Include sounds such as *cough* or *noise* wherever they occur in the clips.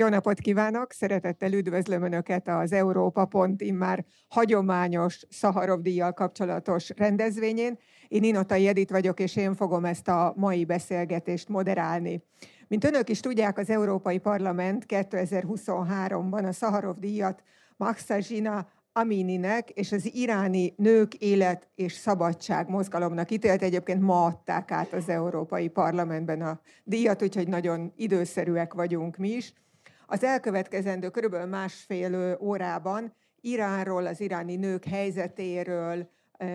Jó napot kívánok! Szeretettel üdvözlöm Önöket az Európa Pont immár hagyományos Szaharov díjjal kapcsolatos rendezvényén. Én Inotai Edit vagyok, és én fogom ezt a mai beszélgetést moderálni. Mint Önök is tudják, az Európai Parlament 2023-ban a Szaharov díjat Maxa Zsina Amininek és az iráni nők élet és szabadság mozgalomnak ítélt. Egyébként ma adták át az Európai Parlamentben a díjat, úgyhogy nagyon időszerűek vagyunk mi is. Az elkövetkezendő körülbelül másfél órában Iránról, az iráni nők helyzetéről,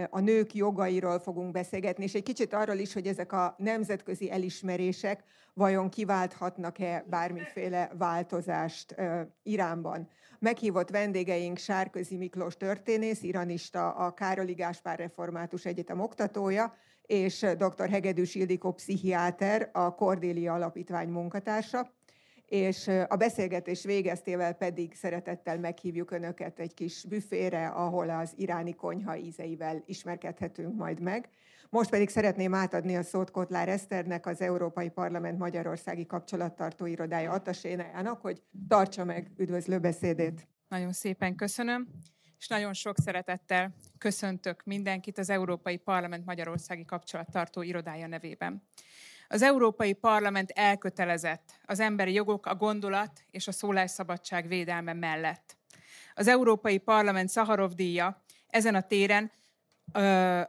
a nők jogairól fogunk beszélgetni, és egy kicsit arról is, hogy ezek a nemzetközi elismerések vajon kiválthatnak-e bármiféle változást Iránban. Meghívott vendégeink Sárközi Miklós történész, iranista, a Károli Gáspár Református Egyetem oktatója, és dr. Hegedűs Ildikó pszichiáter, a Kordélia Alapítvány munkatársa és a beszélgetés végeztével pedig szeretettel meghívjuk Önöket egy kis büfére, ahol az iráni konyha ízeivel ismerkedhetünk majd meg. Most pedig szeretném átadni a szót Kotlár Eszternek, az Európai Parlament Magyarországi Kapcsolattartó Irodája Atasénájának, hogy tartsa meg üdvözlő beszédét. Nagyon szépen köszönöm, és nagyon sok szeretettel köszöntök mindenkit az Európai Parlament Magyarországi Kapcsolattartó Irodája nevében. Az Európai Parlament elkötelezett az emberi jogok, a gondolat és a szólásszabadság védelme mellett. Az Európai Parlament Szaharov díja ezen a téren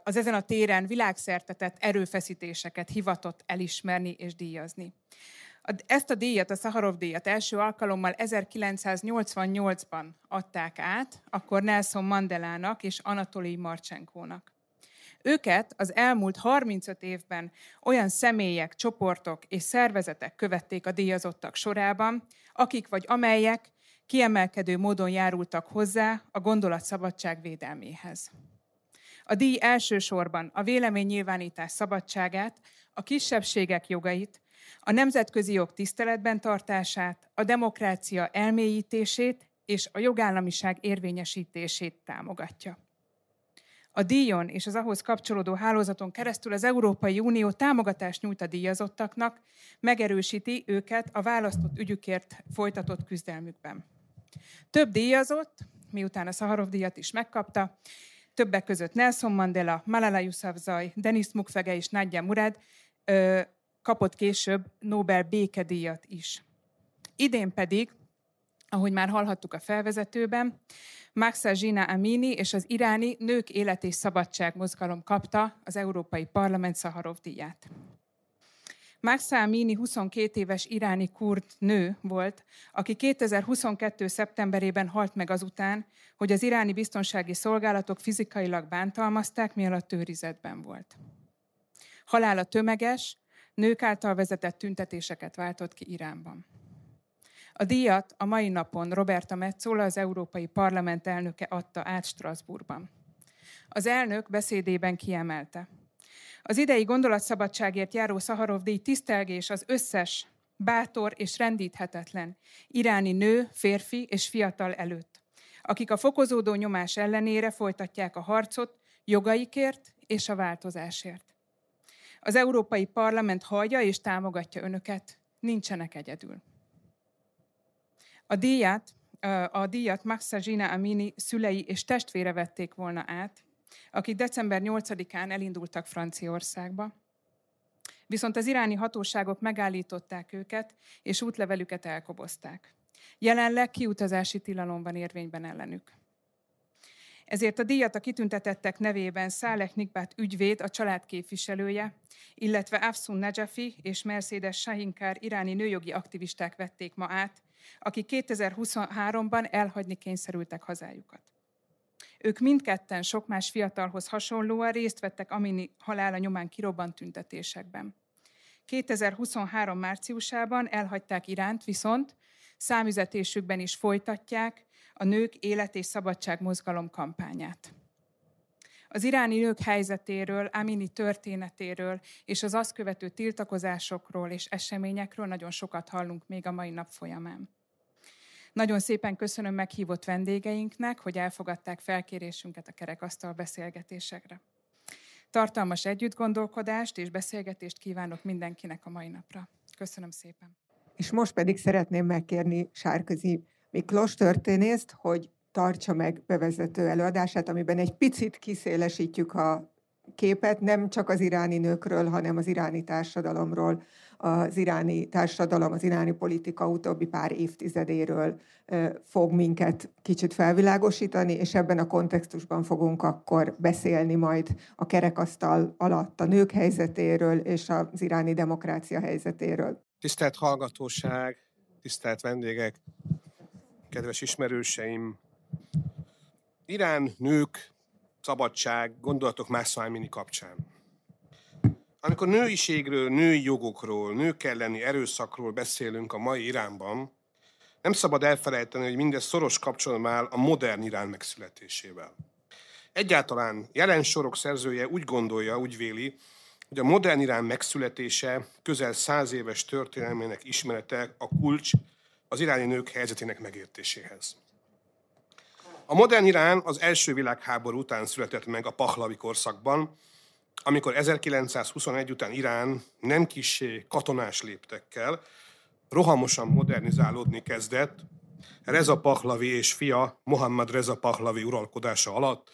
az ezen a téren világszertetett erőfeszítéseket hivatott elismerni és díjazni. Ezt a díjat, a Szaharov díjat első alkalommal 1988-ban adták át, akkor Nelson Mandelának és Anatoli Marcsenkónak. Őket az elmúlt 35 évben olyan személyek, csoportok és szervezetek követték a díjazottak sorában, akik vagy amelyek kiemelkedő módon járultak hozzá a gondolatszabadság védelméhez. A díj elsősorban a véleménynyilvánítás szabadságát, a kisebbségek jogait, a nemzetközi jog tiszteletben tartását, a demokrácia elmélyítését és a jogállamiság érvényesítését támogatja. A díjon és az ahhoz kapcsolódó hálózaton keresztül az Európai Unió támogatást nyújt a díjazottaknak, megerősíti őket a választott ügyükért folytatott küzdelmükben. Több díjazott, miután a Szaharov díjat is megkapta, többek között Nelson Mandela, Malala Yousafzai, Denis Mukwege és Nadia Murad kapott később Nobel békedíjat is. Idén pedig, ahogy már hallhattuk a felvezetőben, Maxa Zsina Amini és az iráni Nők Élet és Szabadság mozgalom kapta az Európai Parlament Szaharov díját. Maxa Amini 22 éves iráni kurd nő volt, aki 2022. szeptemberében halt meg azután, hogy az iráni biztonsági szolgálatok fizikailag bántalmazták, mielőtt őrizetben volt. Halála tömeges, nők által vezetett tüntetéseket váltott ki Iránban. A díjat a mai napon Roberta Metzola, az Európai Parlament elnöke adta át Strasbourgban. Az elnök beszédében kiemelte. Az idei gondolatszabadságért járó Szaharov díj tisztelgés az összes bátor és rendíthetetlen iráni nő, férfi és fiatal előtt, akik a fokozódó nyomás ellenére folytatják a harcot jogaikért és a változásért. Az Európai Parlament hallja és támogatja önöket, nincsenek egyedül. A díjat, a díjat Maxa Zsina Amini szülei és testvére vették volna át, akik december 8-án elindultak Franciaországba. Viszont az iráni hatóságok megállították őket, és útlevelüket elkobozták. Jelenleg kiutazási tilalom van érvényben ellenük. Ezért a díjat a kitüntetettek nevében Szálek Nikbát ügyvéd, a család képviselője, illetve Afsun Najafi és Mercedes Shahinkar iráni nőjogi aktivisták vették ma át, akik 2023-ban elhagyni kényszerültek hazájukat. Ők mindketten sok más fiatalhoz hasonlóan részt vettek Amini halála nyomán kirobbant tüntetésekben. 2023 márciusában elhagyták Iránt, viszont számüzetésükben is folytatják a Nők Élet és Szabadság Mozgalom kampányát. Az iráni nők helyzetéről, Amini történetéről és az azt követő tiltakozásokról és eseményekről nagyon sokat hallunk még a mai nap folyamán. Nagyon szépen köszönöm meghívott vendégeinknek, hogy elfogadták felkérésünket a kerekasztal beszélgetésekre. Tartalmas együttgondolkodást és beszélgetést kívánok mindenkinek a mai napra. Köszönöm szépen. És most pedig szeretném megkérni Sárközi Miklós történészt, hogy tartsa meg bevezető előadását, amiben egy picit kiszélesítjük a képet, nem csak az iráni nőkről, hanem az iráni társadalomról, az iráni társadalom, az iráni politika utóbbi pár évtizedéről fog minket kicsit felvilágosítani, és ebben a kontextusban fogunk akkor beszélni majd a kerekasztal alatt a nők helyzetéről és az iráni demokrácia helyzetéről. Tisztelt hallgatóság, tisztelt vendégek, kedves ismerőseim! Irán, nők, szabadság, gondolatok mini kapcsán. Amikor nőiségről, női jogokról, nők elleni erőszakról beszélünk a mai Iránban, nem szabad elfelejteni, hogy mindez szoros kapcsolatban áll a modern Irán megszületésével. Egyáltalán jelen sorok szerzője úgy gondolja, úgy véli, hogy a modern Irán megszületése közel száz éves történelmének ismerete a kulcs az iráni nők helyzetének megértéséhez. A modern Irán az első világháború után született meg a Pahlavi korszakban, amikor 1921 után Irán nem kissé katonás léptekkel rohamosan modernizálódni kezdett Reza Pahlavi és fia Mohammad Reza Pahlavi uralkodása alatt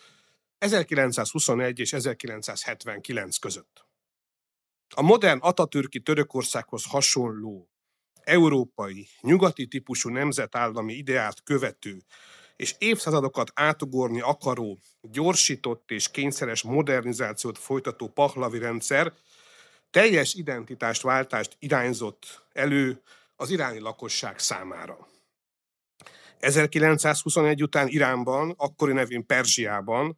1921 és 1979 között. A modern Atatürki Törökországhoz hasonló európai, nyugati típusú nemzetállami ideát követő és évszázadokat átugorni akaró, gyorsított és kényszeres modernizációt folytató pahlavi rendszer teljes identitást váltást irányzott elő az iráni lakosság számára. 1921 után Iránban, akkori nevén Perzsiában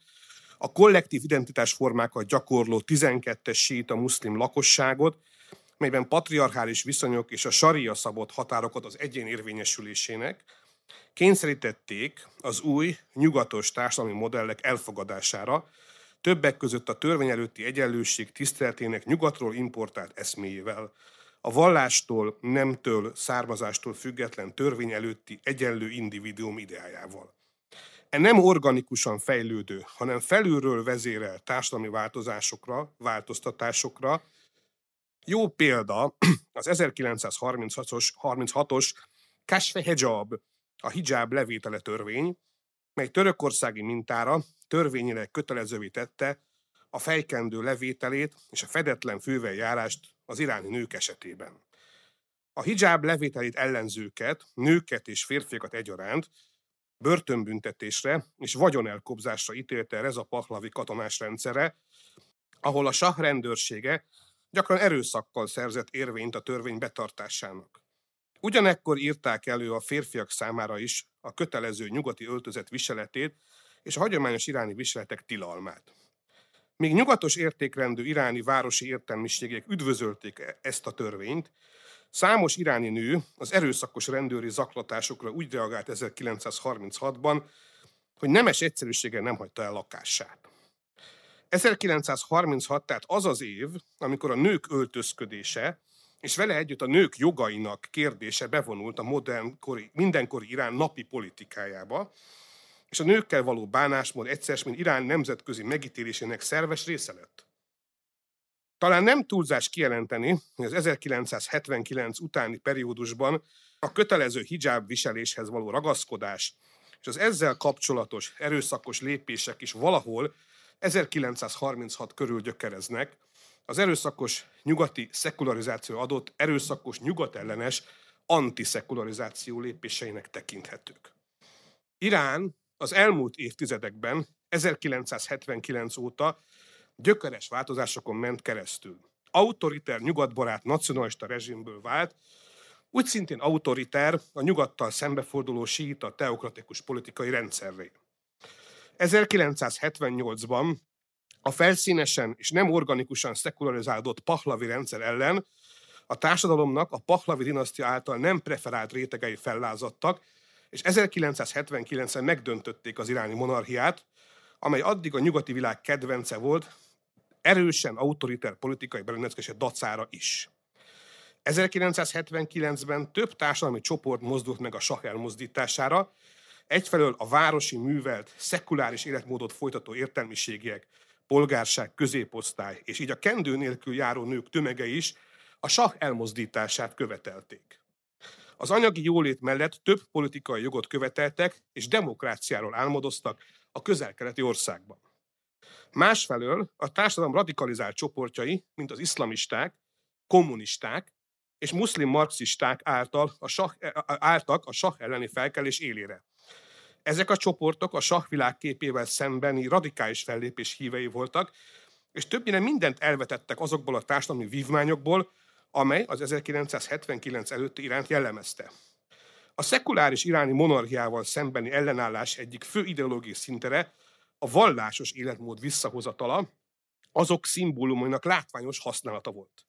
a kollektív identitásformákat gyakorló 12-es a muszlim lakosságot, melyben patriarchális viszonyok és a saria szabott határokat az egyén érvényesülésének, kényszerítették az új, nyugatos társadalmi modellek elfogadására, többek között a törvény előtti egyenlőség tiszteletének nyugatról importált eszméjével, a vallástól, nemtől, származástól független törvény előtti egyenlő individuum ideájával. E nem organikusan fejlődő, hanem felülről vezérel társadalmi változásokra, változtatásokra. Jó példa az 1936-os 36-os Kashfe Hejab a hijab levétele törvény, mely törökországi mintára törvényileg kötelezővé tette a fejkendő levételét és a fedetlen főveljárást az iráni nők esetében. A hijab levételét ellenzőket, nőket és férfiakat egyaránt börtönbüntetésre és vagyonelkobzásra ítélte Reza Pahlavi katonás rendszere, ahol a sah rendőrsége gyakran erőszakkal szerzett érvényt a törvény betartásának. Ugyanekkor írták elő a férfiak számára is a kötelező nyugati öltözet viseletét és a hagyományos iráni viseletek tilalmát. Míg nyugatos értékrendű iráni városi értelmiségek üdvözölték e- ezt a törvényt, számos iráni nő az erőszakos rendőri zaklatásokra úgy reagált 1936-ban, hogy nemes egyszerűséggel nem hagyta el lakását. 1936 tehát az az év, amikor a nők öltözködése és vele együtt a nők jogainak kérdése bevonult a modernkori, mindenkori Irán napi politikájába, és a nőkkel való bánásmód egyszer, mint Irán nemzetközi megítélésének szerves része lett. Talán nem túlzás kijelenteni, hogy az 1979 utáni periódusban a kötelező hijab viseléshez való ragaszkodás és az ezzel kapcsolatos erőszakos lépések is valahol 1936 körül gyökereznek, az erőszakos nyugati szekularizáció adott erőszakos nyugatellenes antiszekularizáció lépéseinek tekinthetők. Irán az elmúlt évtizedekben, 1979 óta gyökeres változásokon ment keresztül. Autoriter, nyugatbarát, nacionalista rezsimből vált, úgy szintén autoriter, a nyugattal szembeforduló síita teokratikus politikai rendszerré. 1978-ban a felszínesen és nem organikusan szekularizálódott pahlavi rendszer ellen a társadalomnak a pahlavi dinasztia által nem preferált rétegei fellázadtak, és 1979-ben megdöntötték az iráni monarchiát, amely addig a nyugati világ kedvence volt, erősen autoriter politikai berendezkedése dacára is. 1979-ben több társadalmi csoport mozdult meg a sah elmozdítására, egyfelől a városi művelt, szekuláris életmódot folytató értelmiségiek, polgárság, középosztály, és így a kendő nélkül járó nők tömege is a sah elmozdítását követelték. Az anyagi jólét mellett több politikai jogot követeltek, és demokráciáról álmodoztak a közel-keleti országban. Másfelől a társadalom radikalizált csoportjai, mint az iszlamisták, kommunisták és muszlim marxisták által a sah, álltak a sah elleni felkelés élére. Ezek a csoportok a sah világképével szembeni radikális fellépés hívei voltak, és többnyire mindent elvetettek azokból a társadalmi vívmányokból, amely az 1979 előtti iránt jellemezte. A szekuláris iráni monarchiával szembeni ellenállás egyik fő ideológiai szintere a vallásos életmód visszahozatala, azok szimbólumainak látványos használata volt.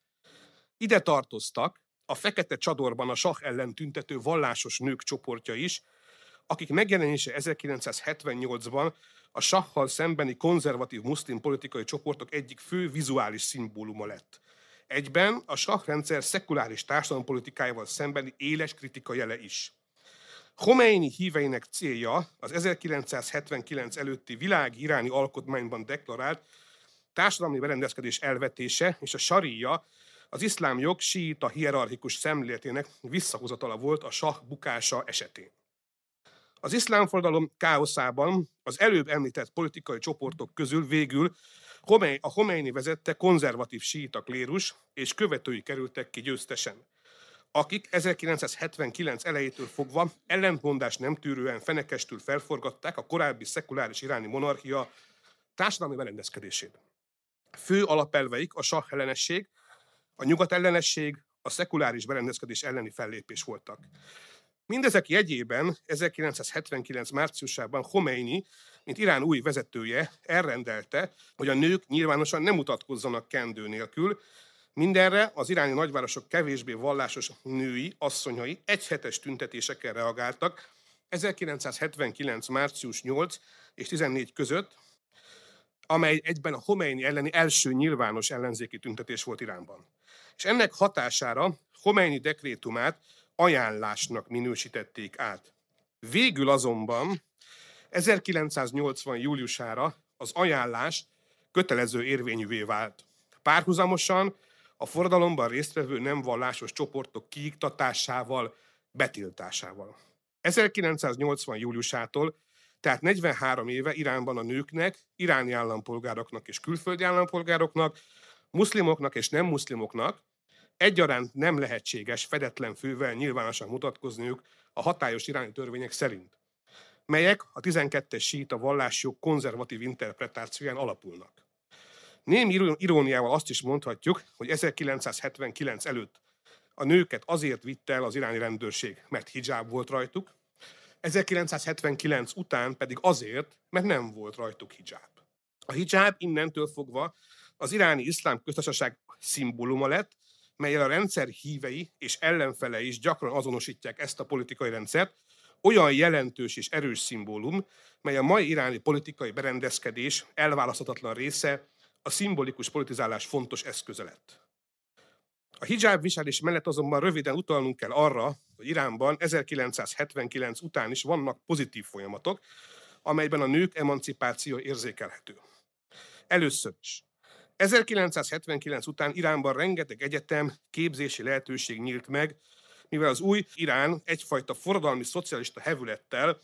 Ide tartoztak a fekete csadorban a sah ellen tüntető vallásos nők csoportja is, akik megjelenése 1978-ban a sahhal szembeni konzervatív muszlim politikai csoportok egyik fő vizuális szimbóluma lett. Egyben a sahrendszer szekuláris társadalompolitikájával szembeni éles kritika jele is. Khomeini híveinek célja az 1979 előtti világi iráni alkotmányban deklarált társadalmi berendezkedés elvetése és a saria az iszlám jog síita hierarchikus szemléletének visszahozatala volt a sah bukása esetén. Az iszlám forradalom káoszában az előbb említett politikai csoportok közül végül a Khomeini vezette konzervatív síita klérus és követői kerültek ki győztesen, akik 1979 elejétől fogva ellentmondás nem tűrően fenekestül felforgatták a korábbi szekuláris iráni monarchia társadalmi berendezkedését. Fő alapelveik a sah ellenesség, a nyugat ellenesség, a szekuláris berendezkedés elleni fellépés voltak. Mindezek jegyében 1979. márciusában Khomeini, mint Irán új vezetője, elrendelte, hogy a nők nyilvánosan nem mutatkozzanak kendő nélkül, Mindenre az iráni nagyvárosok kevésbé vallásos női, asszonyai egyhetes tüntetésekkel reagáltak 1979. március 8 és 14 között, amely egyben a Khomeini elleni első nyilvános ellenzéki tüntetés volt Iránban. És ennek hatására Khomeini dekrétumát ajánlásnak minősítették át. Végül azonban 1980. júliusára az ajánlás kötelező érvényűvé vált. Párhuzamosan a forradalomban résztvevő nem vallásos csoportok kiiktatásával, betiltásával. 1980. júliusától, tehát 43 éve Iránban a nőknek, iráni állampolgároknak és külföldi állampolgároknak, muszlimoknak és nem muszlimoknak egyaránt nem lehetséges fedetlen fővel nyilvánosan mutatkozniuk a hatályos iráni törvények szerint, melyek a 12-es síta vallásjog konzervatív interpretációján alapulnak. Némi iróniával azt is mondhatjuk, hogy 1979 előtt a nőket azért vitte el az iráni rendőrség, mert hijab volt rajtuk, 1979 után pedig azért, mert nem volt rajtuk hijab. A hijab innentől fogva az iráni iszlám köztársaság szimbóluma lett, melyel a rendszer hívei és ellenfele is gyakran azonosítják ezt a politikai rendszert, olyan jelentős és erős szimbólum, mely a mai iráni politikai berendezkedés elválaszthatatlan része, a szimbolikus politizálás fontos eszköze lett. A hijab viselés mellett azonban röviden utalnunk kell arra, hogy Iránban 1979 után is vannak pozitív folyamatok, amelyben a nők emancipáció érzékelhető. Először is. 1979 után Iránban rengeteg egyetem, képzési lehetőség nyílt meg, mivel az új Irán egyfajta forradalmi szocialista hevülettel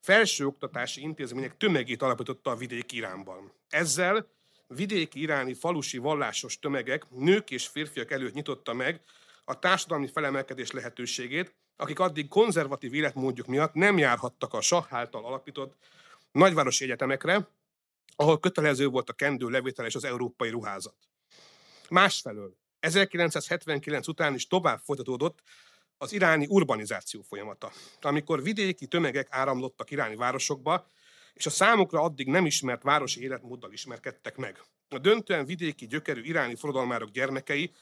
felsőoktatási intézmények tömegét alapította a vidéki Iránban. Ezzel vidéki iráni falusi vallásos tömegek, nők és férfiak előtt nyitotta meg a társadalmi felemelkedés lehetőségét, akik addig konzervatív életmódjuk miatt nem járhattak a Sah által alapított nagyvárosi egyetemekre, ahol kötelező volt a kendő levétel és az európai ruházat. Másfelől 1979 után is tovább folytatódott az iráni urbanizáció folyamata, amikor vidéki tömegek áramlottak iráni városokba, és a számukra addig nem ismert városi életmóddal ismerkedtek meg. A döntően vidéki gyökerű iráni forradalmárok gyermekei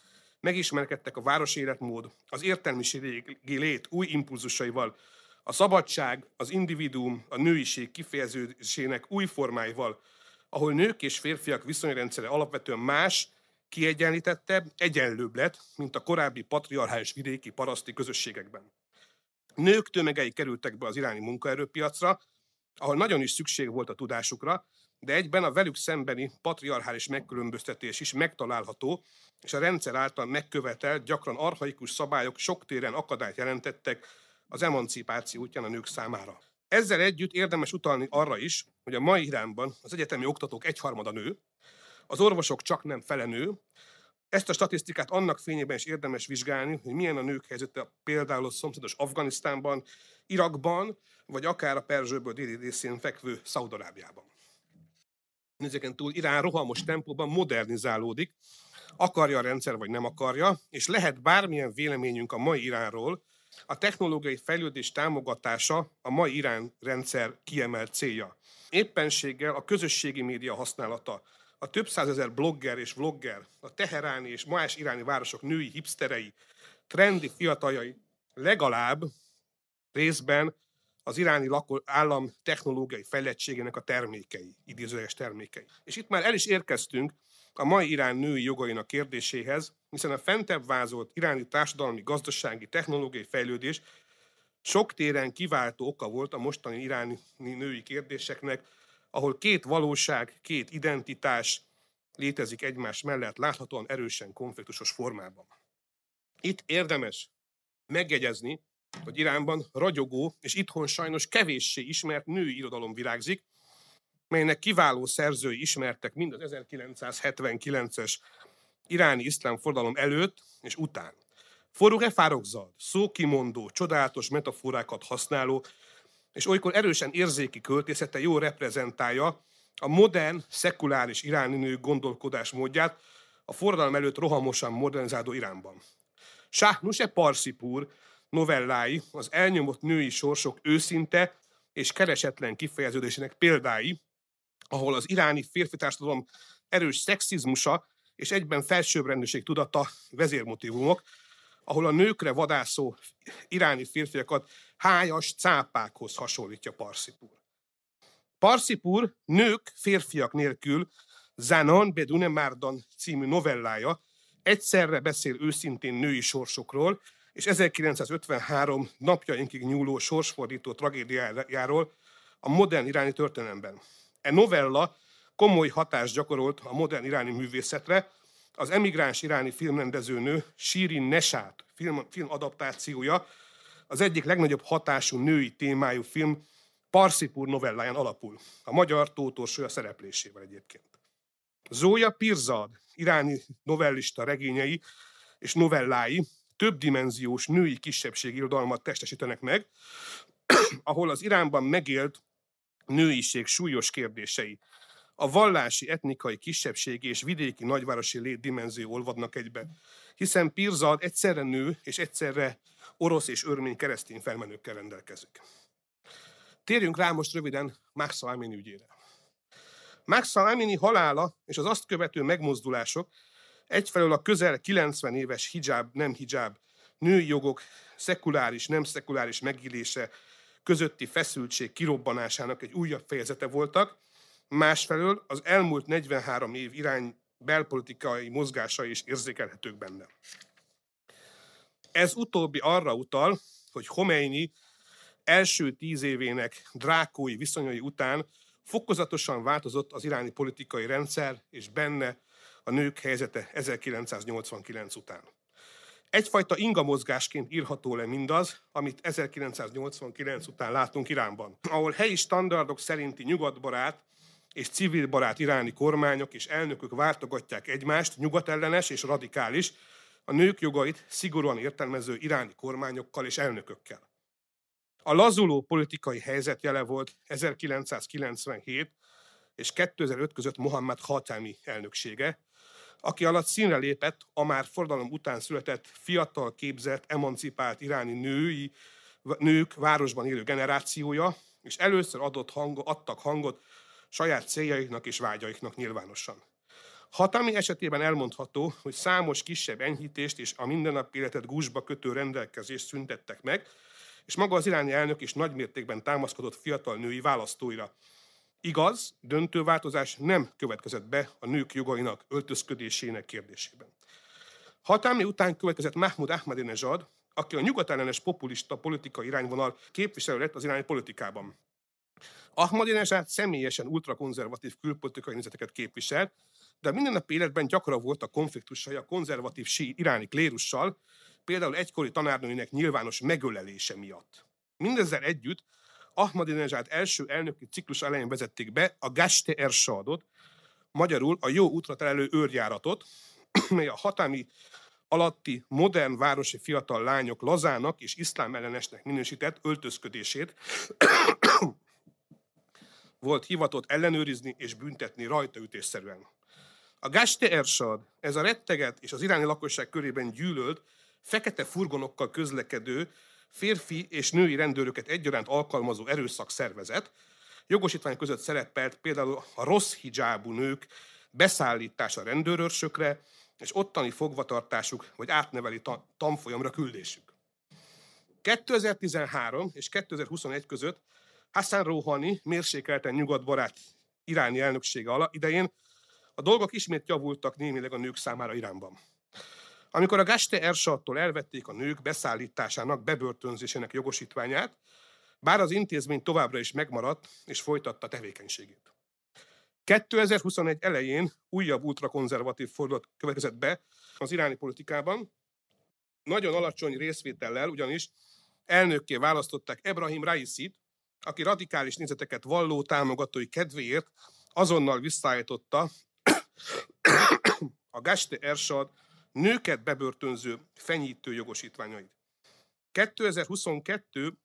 megismerkedtek a városi életmód, az értelmiségi lét új impulzusaival, a szabadság, az individuum, a nőiség kifejezésének új formáival, ahol nők és férfiak viszonyrendszere alapvetően más, kiegyenlítettebb, egyenlőbb lett, mint a korábbi patriarchális vidéki paraszti közösségekben. Nők tömegei kerültek be az iráni munkaerőpiacra, ahol nagyon is szükség volt a tudásukra, de egyben a velük szembeni patriarchális megkülönböztetés is megtalálható, és a rendszer által megkövetelt, gyakran arhaikus szabályok sok téren akadályt jelentettek az emancipáció útján a nők számára. Ezzel együtt érdemes utalni arra is, hogy a mai Iránban az egyetemi oktatók egyharmada nő, az orvosok csak nem fele nő, ezt a statisztikát annak fényében is érdemes vizsgálni, hogy milyen a nők helyzete például a szomszédos Afganisztánban, Irakban, vagy akár a Perzsőből déli részén fekvő Szaudarábiában. Ezeken túl Irán rohamos tempóban modernizálódik, akarja a rendszer, vagy nem akarja, és lehet bármilyen véleményünk a mai Iránról, a technológiai fejlődés támogatása a mai Irán rendszer kiemelt célja. Éppenséggel a közösségi média használata, a több százezer blogger és vlogger, a teheráni és más iráni városok női hipsterei, trendi fiataljai legalább részben az iráni lakó állam technológiai fejlettségének a termékei, idézőjeles termékei. És itt már el is érkeztünk a mai Irán női jogainak kérdéséhez, hiszen a fentebb vázolt iráni társadalmi, gazdasági, technológiai fejlődés sok téren kiváltó oka volt a mostani iráni női kérdéseknek, ahol két valóság, két identitás létezik egymás mellett láthatóan erősen konfliktusos formában. Itt érdemes megjegyezni, hogy Iránban ragyogó és itthon sajnos kevéssé ismert női irodalom virágzik, melynek kiváló szerzői ismertek mind az 1979-es iráni iszlám fordalom előtt és után. Forughe Farogzad, szókimondó, csodálatos metaforákat használó, és olykor erősen érzéki költészete jól reprezentálja a modern, szekuláris iráni nő gondolkodás módját a forradalom előtt rohamosan modernizáló Iránban. Sáhnuse Parsipur novellái az elnyomott női sorsok őszinte és keresetlen kifejeződésének példái, ahol az iráni férfi társadalom erős szexizmusa és egyben felsőbbrendűség tudata vezérmotívumok, ahol a nőkre vadászó iráni férfiakat hájas cápákhoz hasonlítja Parszipur. Parszipur nők férfiak nélkül Zanon Bedune Márdan című novellája egyszerre beszél őszintén női sorsokról, és 1953 napjainkig nyúló sorsfordító tragédiájáról a modern iráni történelemben. E novella komoly hatást gyakorolt a modern iráni művészetre, az emigráns iráni filmrendezőnő Shirin Nesát film, film adaptációja az egyik legnagyobb hatású női témájú film Parsipur novelláján alapul, a magyar Tótor szereplésével egyébként. Zója Pirzad, iráni novellista regényei és novellái többdimenziós női kisebbségi irodalmat testesítenek meg, ahol az Iránban megélt nőiség súlyos kérdései, a vallási, etnikai, kisebbségi és vidéki nagyvárosi létdimenzió olvadnak egybe, hiszen Pirzad egyszerre nő és egyszerre orosz és örmény keresztény felmenőkkel rendelkezik. Térjünk rá most röviden Max Amini ügyére. Max Amini halála és az azt követő megmozdulások egyfelől a közel 90 éves hijab, nem hijab, női jogok, szekuláris, nem szekuláris megélése közötti feszültség kirobbanásának egy újabb fejezete voltak, másfelől az elmúlt 43 év irány belpolitikai mozgásai is érzékelhetők benne. Ez utóbbi arra utal, hogy Khomeini első tíz évének drákói viszonyai után fokozatosan változott az iráni politikai rendszer, és benne a nők helyzete 1989 után. Egyfajta inga mozgásként írható le mindaz, amit 1989 után látunk Iránban, ahol helyi standardok szerinti nyugatbarát és civilbarát iráni kormányok és elnökök váltogatják egymást, nyugatellenes és radikális, a nők jogait szigorúan értelmező iráni kormányokkal és elnökökkel. A lazuló politikai helyzet jele volt 1997 és 2005 között Mohammad Khatami elnöksége, aki alatt színre lépett a már fordalom után született, fiatal képzett, emancipált iráni női, nők városban élő generációja, és először adott hango, adtak hangot saját céljaiknak és vágyaiknak nyilvánosan. Hatami esetében elmondható, hogy számos kisebb enyhítést és a mindennapi életet gúzsba kötő rendelkezést szüntettek meg, és maga az iráni elnök is nagymértékben támaszkodott fiatal női választóira. Igaz, döntő változás nem következett be a nők jogainak öltözködésének kérdésében. Hatámi után következett Mahmoud Ahmadinejad, aki a nyugatellenes populista politikai irányvonal képviselő lett az iráni politikában. Ahmadinejad személyesen ultrakonzervatív külpolitikai nézeteket képviselt, de minden nap életben gyakran volt a konfliktusai a konzervatív sí iráni klérussal, például egykori tanárnőinek nyilvános megölelése miatt. Mindezzel együtt Ahmadinejad első elnöki ciklus elején vezették be a Gaste Ersadot, magyarul a jó útra telelő őrjáratot, *clears throat* mely a hatalmi alatti modern városi fiatal lányok lazának és iszlám ellenesnek minősített öltözködését *clears throat* volt hivatott ellenőrizni és büntetni rajtaütésszerűen. A Gaste Ersad, ez a retteget és az iráni lakosság körében gyűlölt, fekete furgonokkal közlekedő, férfi és női rendőröket egyaránt alkalmazó erőszak szervezet, jogosítvány között szerepelt például a rossz hijábú nők beszállítása rendőrőrsökre, és ottani fogvatartásuk vagy átneveli tanfolyamra küldésük. 2013 és 2021 között Hassan Rouhani mérsékelten nyugatbarát iráni elnöksége alatt idején a dolgok ismét javultak némileg a nők számára Iránban. Amikor a Gaste Ersattól elvették a nők beszállításának, bebörtönzésének jogosítványát, bár az intézmény továbbra is megmaradt és folytatta tevékenységét. 2021 elején újabb ultrakonzervatív fordulat következett be az iráni politikában. Nagyon alacsony részvétellel ugyanis elnökké választották Ebrahim Raisit, aki radikális nézeteket valló támogatói kedvéért azonnal visszaállította a Gaste Ersad nőket bebörtönző fenyítő jogosítványait. 2022.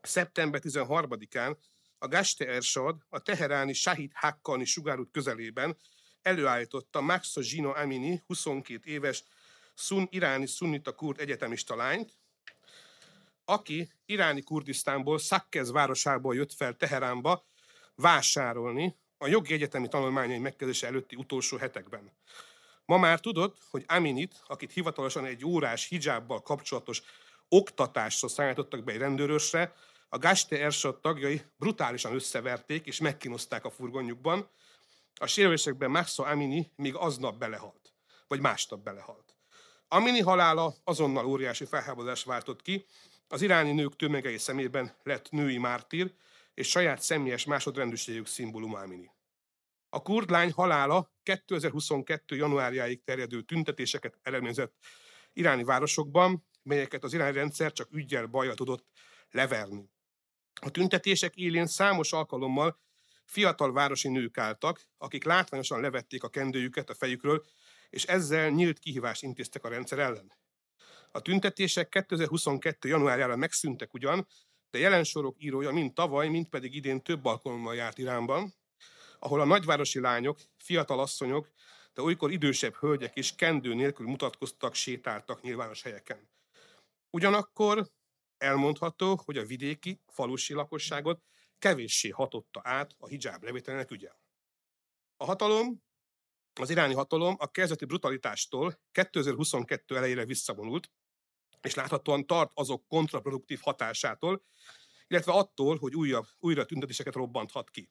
szeptember 13-án a Gaste Ersad a teheráni Shahid Hakkani sugárút közelében előállította Maxo Gino Amini, 22 éves szun, iráni szunnita kurd egyetemista lányt, aki iráni Kurdisztánból, Szakkez városából jött fel Teheránba vásárolni a jogi egyetemi tanulmányai megkezdése előtti utolsó hetekben. Ma már tudod, hogy Aminit, akit hivatalosan egy órás hijábbal kapcsolatos oktatásra szállítottak be egy rendőrösre, a Gaste Ersat tagjai brutálisan összeverték és megkínozták a furgonjukban. A sérülésekben Maxo Amini még aznap belehalt, vagy másnap belehalt. Amini halála azonnal óriási felháborodást váltott ki, az iráni nők tömegei szemében lett női mártír, és saját személyes másodrendűségük szimbólum Amini. A kurd lány halála 2022. januárjáig terjedő tüntetéseket eredményezett iráni városokban, melyeket az iráni rendszer csak ügyel bajjal tudott leverni. A tüntetések élén számos alkalommal fiatal városi nők álltak, akik látványosan levették a kendőjüket a fejükről, és ezzel nyílt kihívást intéztek a rendszer ellen. A tüntetések 2022. januárjára megszűntek ugyan, de jelen sorok írója mind tavaly, mind pedig idén több alkalommal járt Iránban, ahol a nagyvárosi lányok, fiatal asszonyok, de olykor idősebb hölgyek is kendő nélkül mutatkoztak, sétáltak nyilvános helyeken. Ugyanakkor elmondható, hogy a vidéki, falusi lakosságot kevéssé hatotta át a hijab levételének ügye. A hatalom, az iráni hatalom a kezdeti brutalitástól 2022 elejére visszavonult, és láthatóan tart azok kontraproduktív hatásától, illetve attól, hogy újabb, újra tüntetéseket robbanthat ki.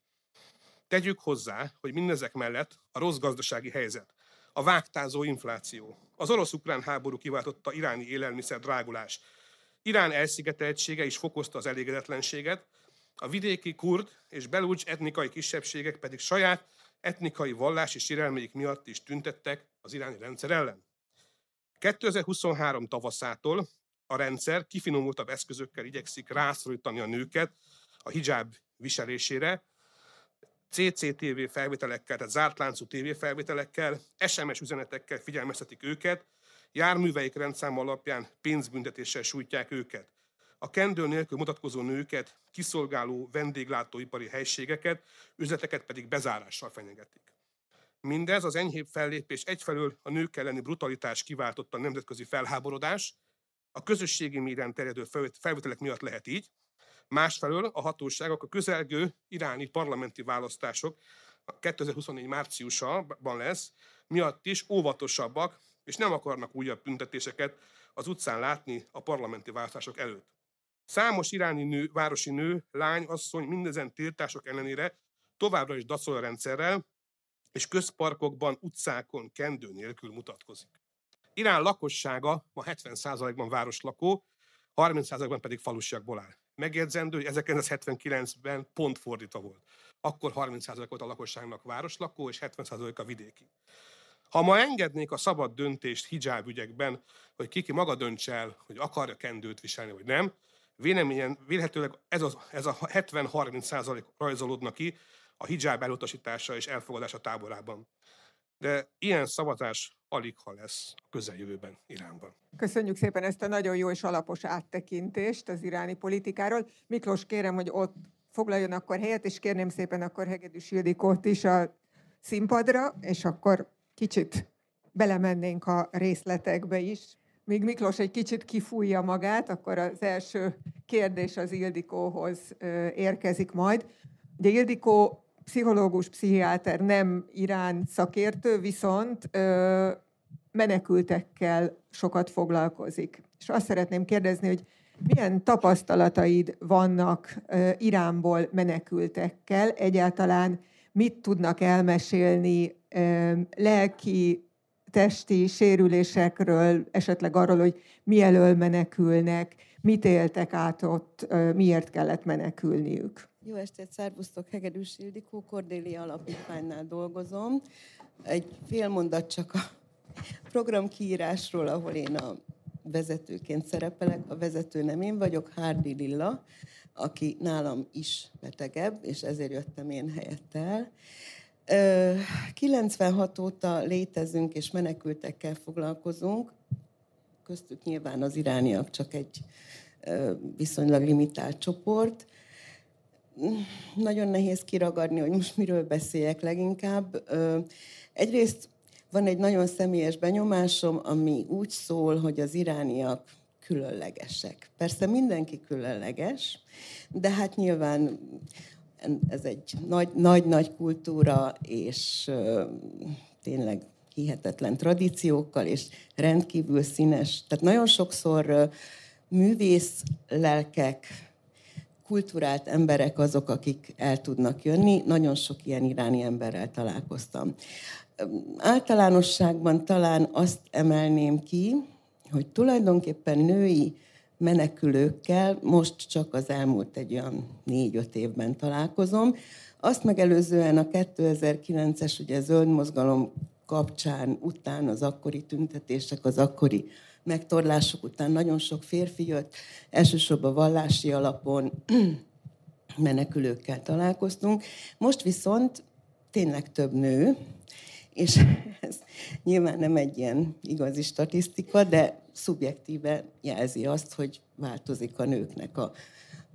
Tegyük hozzá, hogy mindezek mellett a rossz gazdasági helyzet, a vágtázó infláció, az orosz-ukrán háború kiváltotta iráni élelmiszer drágulás, Irán elszigeteltsége is fokozta az elégedetlenséget, a vidéki kurd és belúcs etnikai kisebbségek pedig saját etnikai vallás és sérelmeik miatt is tüntettek az iráni rendszer ellen. 2023 tavaszától a rendszer kifinomultabb eszközökkel igyekszik rászorítani a nőket a hijab viselésére, CCTV felvételekkel, tehát zárt láncú TV felvételekkel, SMS üzenetekkel figyelmeztetik őket, járműveik rendszám alapján pénzbüntetéssel sújtják őket. A kendő nélkül mutatkozó nőket, kiszolgáló vendéglátóipari helységeket, üzleteket pedig bezárással fenyegetik. Mindez az enyhébb fellépés egyfelől a nők elleni brutalitás kiváltotta a nemzetközi felháborodás, a közösségi médián terjedő felvételek miatt lehet így, másfelől a hatóságok a közelgő iráni parlamenti választások 2024 márciusában lesz, miatt is óvatosabbak, és nem akarnak újabb büntetéseket az utcán látni a parlamenti választások előtt. Számos iráni nő, városi nő, lány, asszony mindezen tiltások ellenére továbbra is dacol a rendszerrel, és közparkokban, utcákon kendő nélkül mutatkozik. Irán lakossága ma 70%-ban városlakó, 30%-ban pedig falusiakból áll. Megjegyzendő, hogy 1979-ben pont fordítva volt. Akkor 30% volt a lakosságnak városlakó, és 70% a vidéki. Ha ma engednék a szabad döntést hijab ügyekben, hogy kiki maga dönts el, hogy akarja kendőt viselni, vagy nem, véleményen vélhetőleg ez a, ez a 70-30 százalék rajzolódna ki a hijab elutasítása és elfogadása táborában. De ilyen szavazás alig ha lesz a közeljövőben Iránban. Köszönjük szépen ezt a nagyon jó és alapos áttekintést az iráni politikáról. Miklós, kérem, hogy ott foglaljon akkor helyet, és kérném szépen akkor Hegedűs Ildikót is a színpadra, és akkor kicsit belemennénk a részletekbe is. Míg Miklós egy kicsit kifújja magát, akkor az első kérdés az Ildikóhoz érkezik majd. Ugye Ildikó pszichológus, pszichiáter, nem Irán szakértő, viszont menekültekkel sokat foglalkozik. És azt szeretném kérdezni, hogy milyen tapasztalataid vannak Iránból menekültekkel? Egyáltalán mit tudnak elmesélni lelki, testi sérülésekről, esetleg arról, hogy mi elől menekülnek, mit éltek át ott, miért kellett menekülniük? Jó estét, szervusztok, Hegedűs Ildikó, Kordélia Alapítványnál dolgozom. Egy fél mondat csak a program kiírásról, ahol én a vezetőként szerepelek. A vezető nem én vagyok, Hardy Lilla, aki nálam is betegebb, és ezért jöttem én helyettel. 96 óta létezünk és menekültekkel foglalkozunk, köztük nyilván az irániak csak egy viszonylag limitált csoport. Nagyon nehéz kiragadni, hogy most miről beszéljek leginkább. Egyrészt van egy nagyon személyes benyomásom, ami úgy szól, hogy az irániak különlegesek. Persze mindenki különleges, de hát nyilván ez egy nagy-nagy kultúra, és tényleg hihetetlen tradíciókkal, és rendkívül színes. Tehát nagyon sokszor művész lelkek, kulturált emberek azok, akik el tudnak jönni. Nagyon sok ilyen iráni emberrel találkoztam. Általánosságban talán azt emelném ki, hogy tulajdonképpen női menekülőkkel most csak az elmúlt egy olyan négy-öt évben találkozom. Azt megelőzően a 2009-es ugye zöld mozgalom kapcsán, után az akkori tüntetések, az akkori megtorlások után nagyon sok férfi jött, elsősorban vallási alapon *clears throat* menekülőkkel találkoztunk. Most viszont tényleg több nő, és *laughs* ez nyilván nem egy ilyen igazi statisztika, de szubjektíve jelzi azt, hogy változik a nőknek a,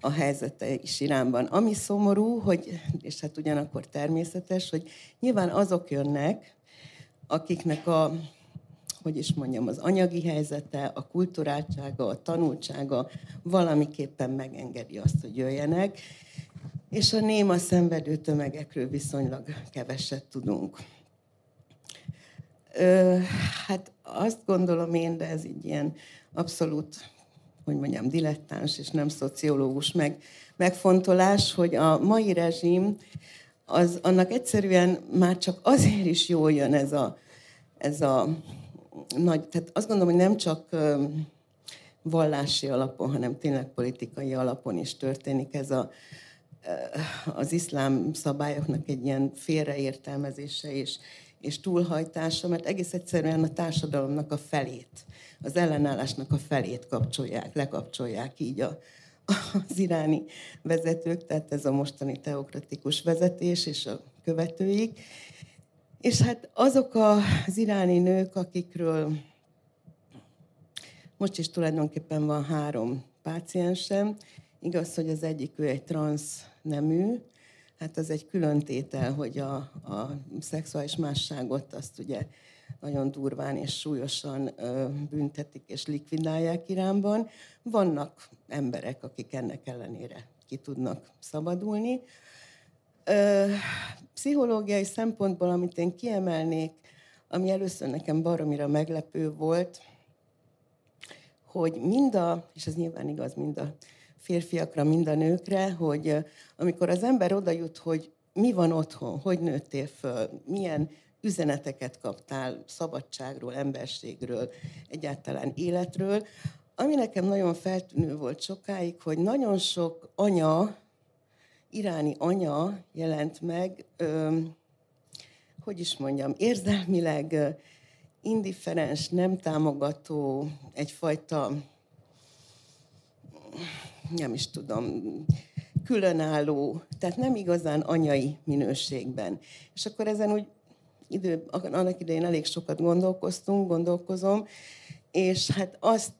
a helyzete is Iránban. Ami szomorú, hogy, és hát ugyanakkor természetes, hogy nyilván azok jönnek, akiknek a, hogy is mondjam, az anyagi helyzete, a kulturáltsága, a tanultsága valamiképpen megengedi azt, hogy jöjjenek, és a néma szenvedő tömegekről viszonylag keveset tudunk. Ö, hát azt gondolom én, de ez így ilyen abszolút, hogy mondjam, dilettáns és nem szociológus meg, megfontolás, hogy a mai rezsim, az, annak egyszerűen már csak azért is jól jön ez a, ez a nagy, tehát azt gondolom, hogy nem csak vallási alapon, hanem tényleg politikai alapon is történik ez a, az iszlám szabályoknak egy ilyen félreértelmezése és, és túlhajtása, mert egész egyszerűen a társadalomnak a felét, az ellenállásnak a felét kapcsolják, lekapcsolják így a, az iráni vezetők, tehát ez a mostani teokratikus vezetés és a követőik. És hát azok az iráni nők, akikről most is tulajdonképpen van három páciensem, igaz, hogy az egyik ő egy transz nemű, hát az egy külön tétel, hogy a, a szexuális másságot azt ugye nagyon durván és súlyosan ö, büntetik és likvidálják Iránban. Vannak emberek, akik ennek ellenére ki tudnak szabadulni. Pszichológiai szempontból, amit én kiemelnék, ami először nekem baromira meglepő volt, hogy mind a, és ez nyilván igaz mind a férfiakra, mind a nőkre, hogy amikor az ember oda jut, hogy mi van otthon, hogy nőttél föl, milyen üzeneteket kaptál szabadságról, emberségről, egyáltalán életről, ami nekem nagyon feltűnő volt sokáig, hogy nagyon sok anya, iráni anya jelent meg, ö, hogy is mondjam, érzelmileg indifferens, nem támogató, egyfajta, nem is tudom, különálló, tehát nem igazán anyai minőségben. És akkor ezen úgy idő, annak idején elég sokat gondolkoztunk, gondolkozom, és hát azt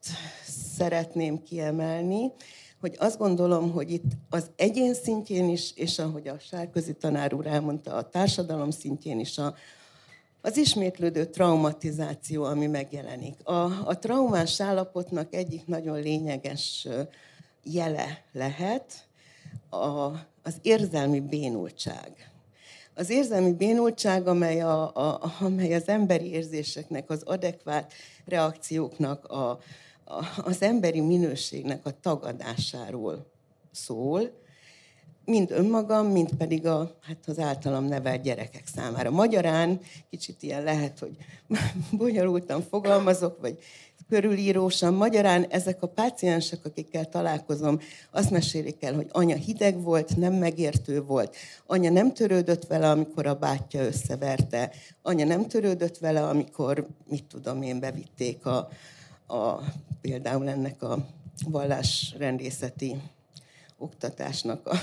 szeretném kiemelni, hogy azt gondolom, hogy itt az egyén szintjén is, és ahogy a Sárközi tanár úr elmondta, a társadalom szintjén is a, az ismétlődő traumatizáció, ami megjelenik. A, a traumás állapotnak egyik nagyon lényeges jele lehet a, az érzelmi bénultság. Az érzelmi bénultság, amely, a, a, amely az emberi érzéseknek, az adekvát reakcióknak, a, az emberi minőségnek a tagadásáról szól, mind önmagam, mind pedig a, hát az általam nevelt gyerekek számára. Magyarán kicsit ilyen lehet, hogy *laughs* bonyolultan fogalmazok, vagy körülírósan. Magyarán ezek a páciensek, akikkel találkozom, azt mesélik el, hogy anya hideg volt, nem megértő volt. Anya nem törődött vele, amikor a bátyja összeverte. Anya nem törődött vele, amikor, mit tudom én, bevitték a, a, például ennek a vallásrendészeti oktatásnak a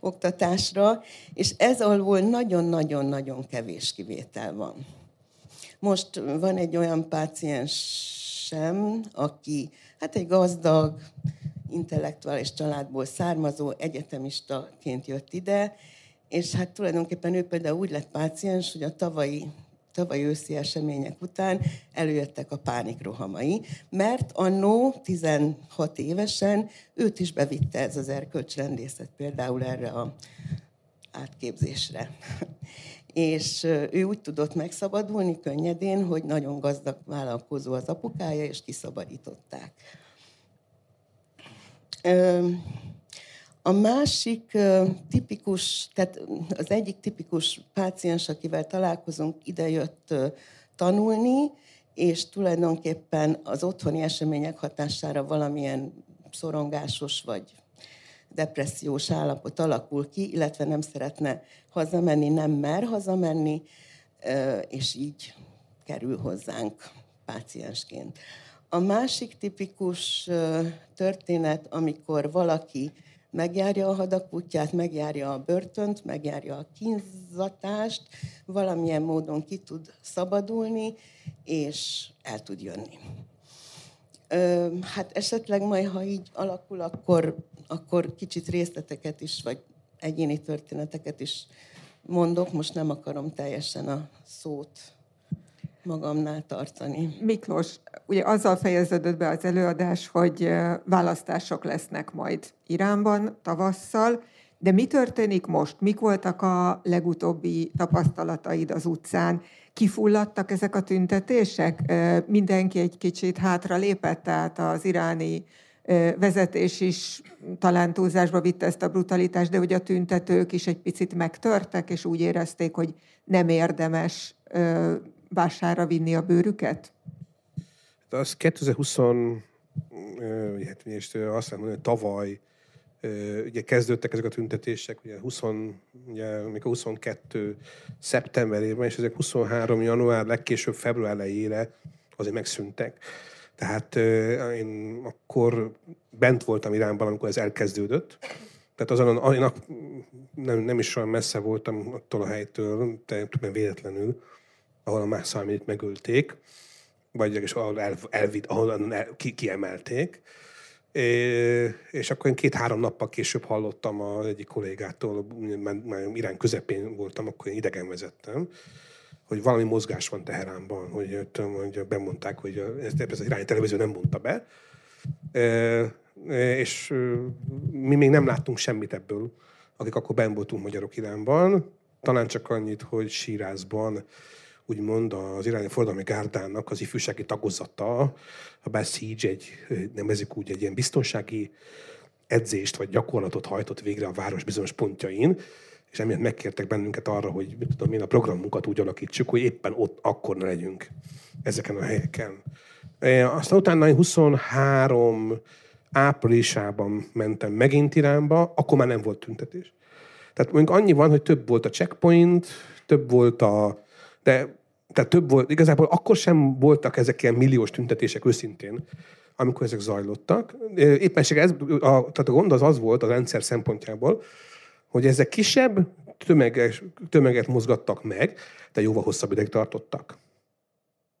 oktatásra, és ez alól nagyon-nagyon-nagyon kevés kivétel van. Most van egy olyan páciensem, aki hát egy gazdag, intellektuális családból származó egyetemistaként jött ide, és hát tulajdonképpen ő például úgy lett páciens, hogy a tavalyi tavaly őszi események után előjöttek a pánikrohamai, mert annó 16 évesen őt is bevitte ez az erkölcsrendészet például erre a átképzésre. És ő úgy tudott megszabadulni könnyedén, hogy nagyon gazdag vállalkozó az apukája, és kiszabadították. A másik tipikus, tehát az egyik tipikus páciens, akivel találkozunk, idejött tanulni, és tulajdonképpen az otthoni események hatására valamilyen szorongásos vagy depressziós állapot alakul ki, illetve nem szeretne hazamenni, nem mer hazamenni, és így kerül hozzánk páciensként. A másik tipikus történet, amikor valaki megjárja a hadakútját, megjárja a börtönt, megjárja a kínzatást, valamilyen módon ki tud szabadulni, és el tud jönni. Hát esetleg majd, ha így alakul, akkor, akkor kicsit részleteket is, vagy egyéni történeteket is mondok. Most nem akarom teljesen a szót magamnál tartani. Miklós, ugye azzal fejeződött be az előadás, hogy választások lesznek majd Iránban tavasszal, de mi történik most? Mik voltak a legutóbbi tapasztalataid az utcán? Kifulladtak ezek a tüntetések? Mindenki egy kicsit hátra lépett, tehát az iráni vezetés is talán túlzásba vitte ezt a brutalitást, de hogy a tüntetők is egy picit megtörtek, és úgy érezték, hogy nem érdemes vására vinni a bőrüket? De az 2020, hát azt mondani, hogy tavaly ugye kezdődtek ezek a tüntetések, ugye 20, ugye, amikor 22 szeptemberében, és ezek 23 január, legkésőbb február elejére azért megszűntek. Tehát én akkor bent voltam Iránban, amikor ez elkezdődött. Tehát azon, én nem, nem is olyan messze voltam attól a helytől, teljesen véletlenül, ahol a Mászalmit megölték, vagy és ahol, el, elvid, ahol el, ki, kiemelték. É, és akkor én két-három nappal később hallottam az egyik kollégától, már Irán közepén voltam, akkor én idegen vezettem, hogy valami mozgás van Teheránban, hogy, hogy bemondták, hogy ez az irány televízió nem mondta be. É, és mi még nem láttunk semmit ebből, akik akkor ben voltunk magyarok Iránban. Talán csak annyit, hogy Sírázban úgymond az iráni forradalmi gárdának az ifjúsági tagozata, a Besiege egy, nevezik úgy, egy ilyen biztonsági edzést vagy gyakorlatot hajtott végre a város bizonyos pontjain, és emiatt megkértek bennünket arra, hogy mit tudom én, a programunkat úgy alakítsuk, hogy éppen ott akkor ne legyünk ezeken a helyeken. Aztán utána 23 áprilisában mentem megint Iránba, akkor már nem volt tüntetés. Tehát mondjuk annyi van, hogy több volt a checkpoint, több volt a... De tehát több volt, igazából akkor sem voltak ezek ilyen milliós tüntetések őszintén, amikor ezek zajlottak. Éppenség ez, a, tehát a gond az az volt a rendszer szempontjából, hogy ezek kisebb tömeges, tömeget mozgattak meg, de jóval hosszabb ideig tartottak.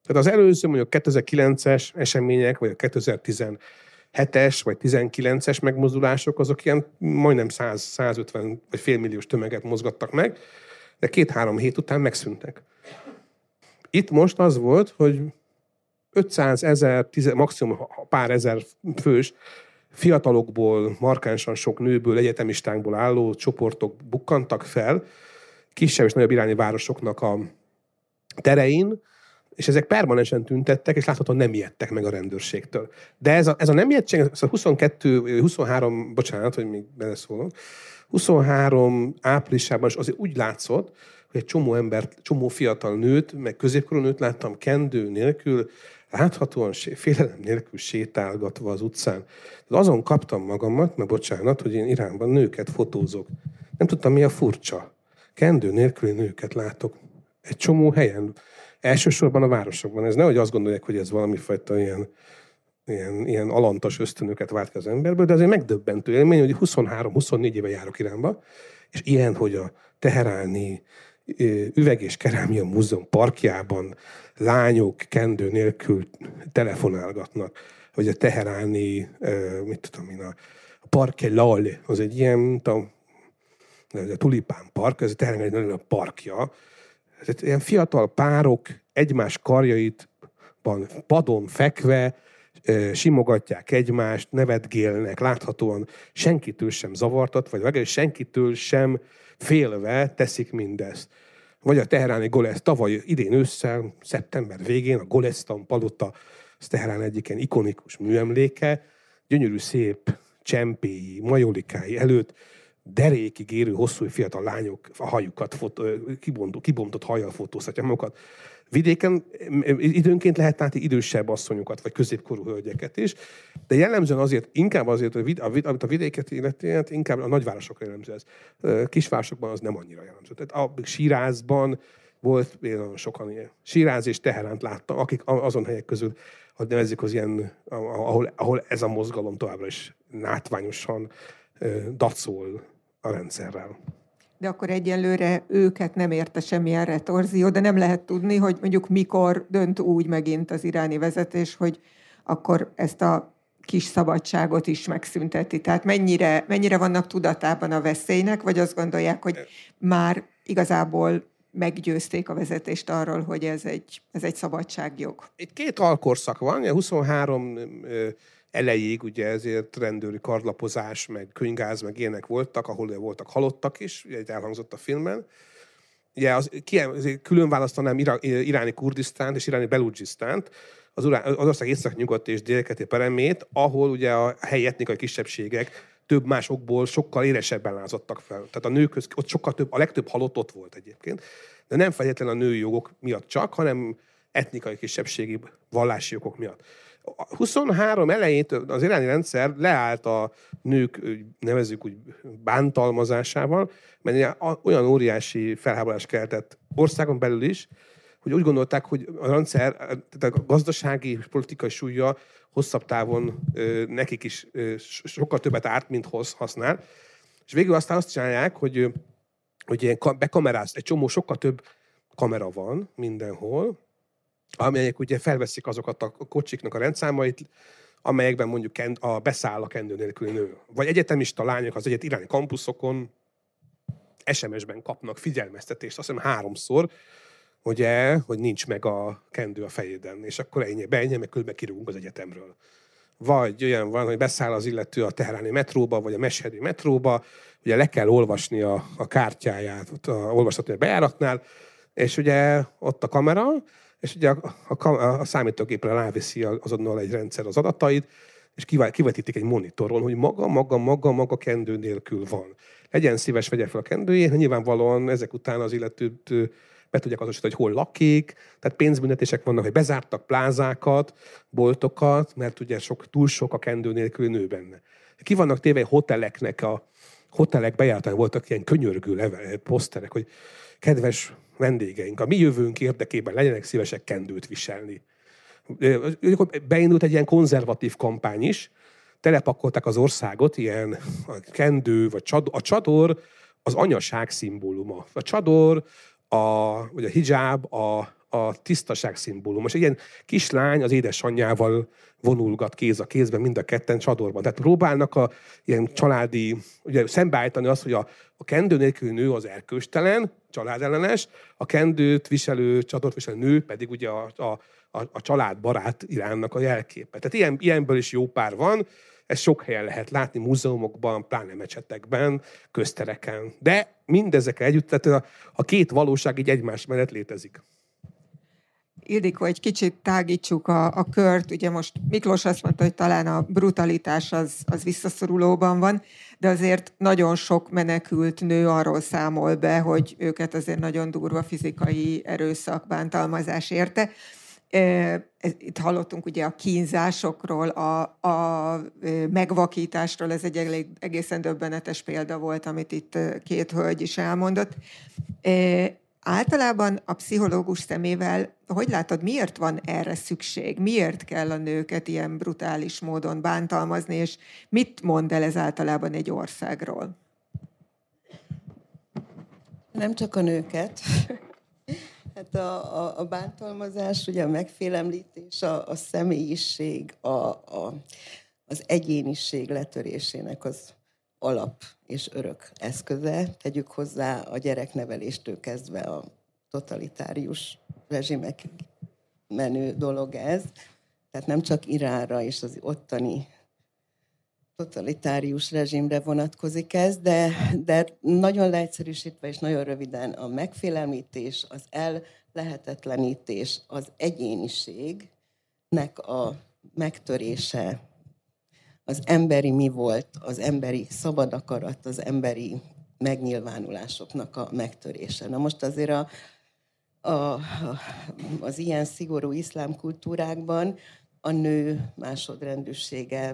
Tehát az előző mondjuk 2009-es események, vagy a 2017-es, vagy 19-es megmozdulások, azok ilyen majdnem 100, 150 vagy félmilliós tömeget mozgattak meg, de két-három hét után megszűntek. Itt most az volt, hogy 500 ezer, maximum pár ezer fős fiatalokból, markánsan sok nőből, egyetemistánkból álló csoportok bukkantak fel, kisebb és nagyobb irányi városoknak a terein, és ezek permanensen tüntettek, és láthatóan nem ijedtek meg a rendőrségtől. De ez a, ez a nem ijedtség, ez a 22, 23, bocsánat, hogy még beleszólok, 23 áprilisában is azért úgy látszott, hogy egy csomó embert, csomó fiatal nőt, meg középkorú nőt láttam kendő nélkül, láthatóan félelem nélkül sétálgatva az utcán. De azon kaptam magamat, mert bocsánat, hogy én Iránban nőket fotózok. Nem tudtam, mi a furcsa. Kendő nélküli nőket látok. Egy csomó helyen. Elsősorban a városokban. Ez nehogy azt gondolják, hogy ez valami fajta ilyen, ilyen, ilyen alantas ösztönöket vált ki az emberből, de azért megdöbbentő élmény, hogy 23-24 éve járok Iránba, és ilyen, hogy a teheráni üveg és kerámia múzeum parkjában lányok kendő nélkül telefonálgatnak, vagy a teheráni, mit tudom én, a Parke Lal, az egy ilyen, mint a, a Tulipán Park, ez a teheráni a parkja. Ez ilyen fiatal párok egymás karjait padon fekve, simogatják egymást, nevetgélnek, láthatóan senkitől sem zavartat, vagy legalábbis senkitől sem félve teszik mindezt. Vagy a teheráni Golesz tavaly idén ősszel, szeptember végén a Golesztan palota, az Teherán egyik ilyen ikonikus műemléke, gyönyörű szép csempéi, majolikái előtt derékig érő, hosszú fiatal lányok a hajukat, fotó, kibontott, kibontott hajjal fotózhatják magukat. Vidéken időnként lehet látni idősebb asszonyokat, vagy középkorú hölgyeket is, de jellemzően azért, inkább azért, hogy a, amit a vidéket illeti, hát inkább a nagyvárosokra jellemző ez. Kisvárosokban az nem annyira jellemző. Tehát a Sírázban volt például sokan ilyen. Síráz és Teheránt láttam, akik azon helyek közül, hogy nevezzük az ilyen, ahol, ahol ez a mozgalom továbbra is látványosan dacol a rendszerrel de akkor egyenlőre őket nem érte semmilyen retorzió, de nem lehet tudni, hogy mondjuk mikor dönt úgy megint az iráni vezetés, hogy akkor ezt a kis szabadságot is megszünteti. Tehát mennyire, mennyire vannak tudatában a veszélynek, vagy azt gondolják, hogy már igazából meggyőzték a vezetést arról, hogy ez egy, ez egy szabadságjog. Itt két alkorszak van, 23 elejéig ugye ezért rendőri karlapozás, meg könygáz, meg ilyenek voltak, ahol voltak halottak is, ugye elhangzott a filmben. Ugye az, külön választanám iráni Kurdisztánt és iráni Belugisztánt, az, az ország észak-nyugat és délkeleti peremét, ahol ugye a helyi etnikai kisebbségek több másokból sokkal éresebben lázadtak fel. Tehát a nők ott sokkal több, a legtöbb halott ott volt egyébként. De nem feltétlenül a női jogok miatt csak, hanem etnikai kisebbségi vallási jogok miatt. 23 elején az iráni rendszer leállt a nők, nevezzük úgy, bántalmazásával, mert olyan óriási felháborodást keltett országon belül is, hogy úgy gondolták, hogy a rendszer, tehát a gazdasági és politikai súlya hosszabb távon nekik is sokkal többet árt, mint hoz, használ. És végül aztán azt csinálják, hogy, hogy ilyen bekameráz, egy csomó, sokkal több kamera van mindenhol, amelyek ugye felveszik azokat a kocsiknak a rendszámait, amelyekben mondjuk a beszáll a kendő nélküli nő. Vagy egyetemista lányok az egyet iráni kampuszokon SMS-ben kapnak figyelmeztetést, azt hiszem háromszor, ugye, hogy nincs meg a kendő a fejéden, és akkor ennyi, beennyi, meg különben kirúgunk az egyetemről. Vagy olyan van, hogy beszáll az illető a teheráni metróba, vagy a meshedi metróba, ugye le kell olvasni a, a kártyáját, ott a, olvashatni a bejáratnál, és ugye ott a kamera, és ugye a, a, a számítógépre ráviszi azonnal egy rendszer az adatait, és kivetítik egy monitoron, hogy maga, maga, maga, maga kendő nélkül van. Legyen szíves, vegye fel a kendőjét, nyilvánvalóan ezek után az illetőt be tudják azonosítani, hogy hol lakik, tehát pénzbüntetések vannak, hogy bezártak plázákat, boltokat, mert ugye sok, túl sok a kendő nélkül nő benne. Ki vannak téve hoteleknek a hotelek bejártán voltak ilyen könyörgő leve, poszterek, hogy kedves vendégeink, a mi jövőnk érdekében legyenek szívesek kendőt viselni. Beindult egy ilyen konzervatív kampány is, telepakolták az országot, ilyen a kendő, vagy a csador az anyaság szimbóluma. A csador, a, vagy a hijab, a, a tisztaság szimbóluma. És egy ilyen kislány az édesanyjával vonulgat kéz a kézben, mind a ketten csadorban. Tehát próbálnak a ilyen családi, ugye szembeállítani azt, hogy a, a kendő nélkül nő az erkőstelen, családellenes, a kendőt viselő, csadort viselő nő pedig ugye a, a, a, a családbarát iránnak a jelképe. Tehát ilyen, ilyenből is jó pár van, ez sok helyen lehet látni, múzeumokban, pláne mecsetekben, köztereken. De mindezekkel együtt, tehát a, a két valóság így egymás mellett létezik. Ildikó, egy kicsit tágítsuk a, a kört. Ugye most Miklós azt mondta, hogy talán a brutalitás az, az visszaszorulóban van, de azért nagyon sok menekült nő arról számol be, hogy őket azért nagyon durva fizikai erőszak, bántalmazás érte. Itt hallottunk ugye a kínzásokról, a, a megvakításról, ez egy egészen döbbenetes példa volt, amit itt két hölgy is elmondott. Általában a pszichológus szemével, hogy látod, miért van erre szükség? Miért kell a nőket ilyen brutális módon bántalmazni, és mit mond el ez általában egy országról? Nem csak a nőket. *laughs* Hát a, a, a bántalmazás, ugye a megfélemlítés, a, a személyiség, a, a, az egyéniség letörésének az alap és örök eszköze. Tegyük hozzá a gyerekneveléstől kezdve a totalitárius rezsimekig menő dolog ez. Tehát nem csak Iránra és az ottani totalitárius rezsimre vonatkozik ez, de, de nagyon leegyszerűsítve és nagyon röviden a megfélemlítés, az ellehetetlenítés, az egyéniségnek a megtörése, az emberi mi volt, az emberi szabad akarat, az emberi megnyilvánulásoknak a megtörése. Na most azért a, a, az ilyen szigorú iszlám kultúrákban a nő másodrendűsége,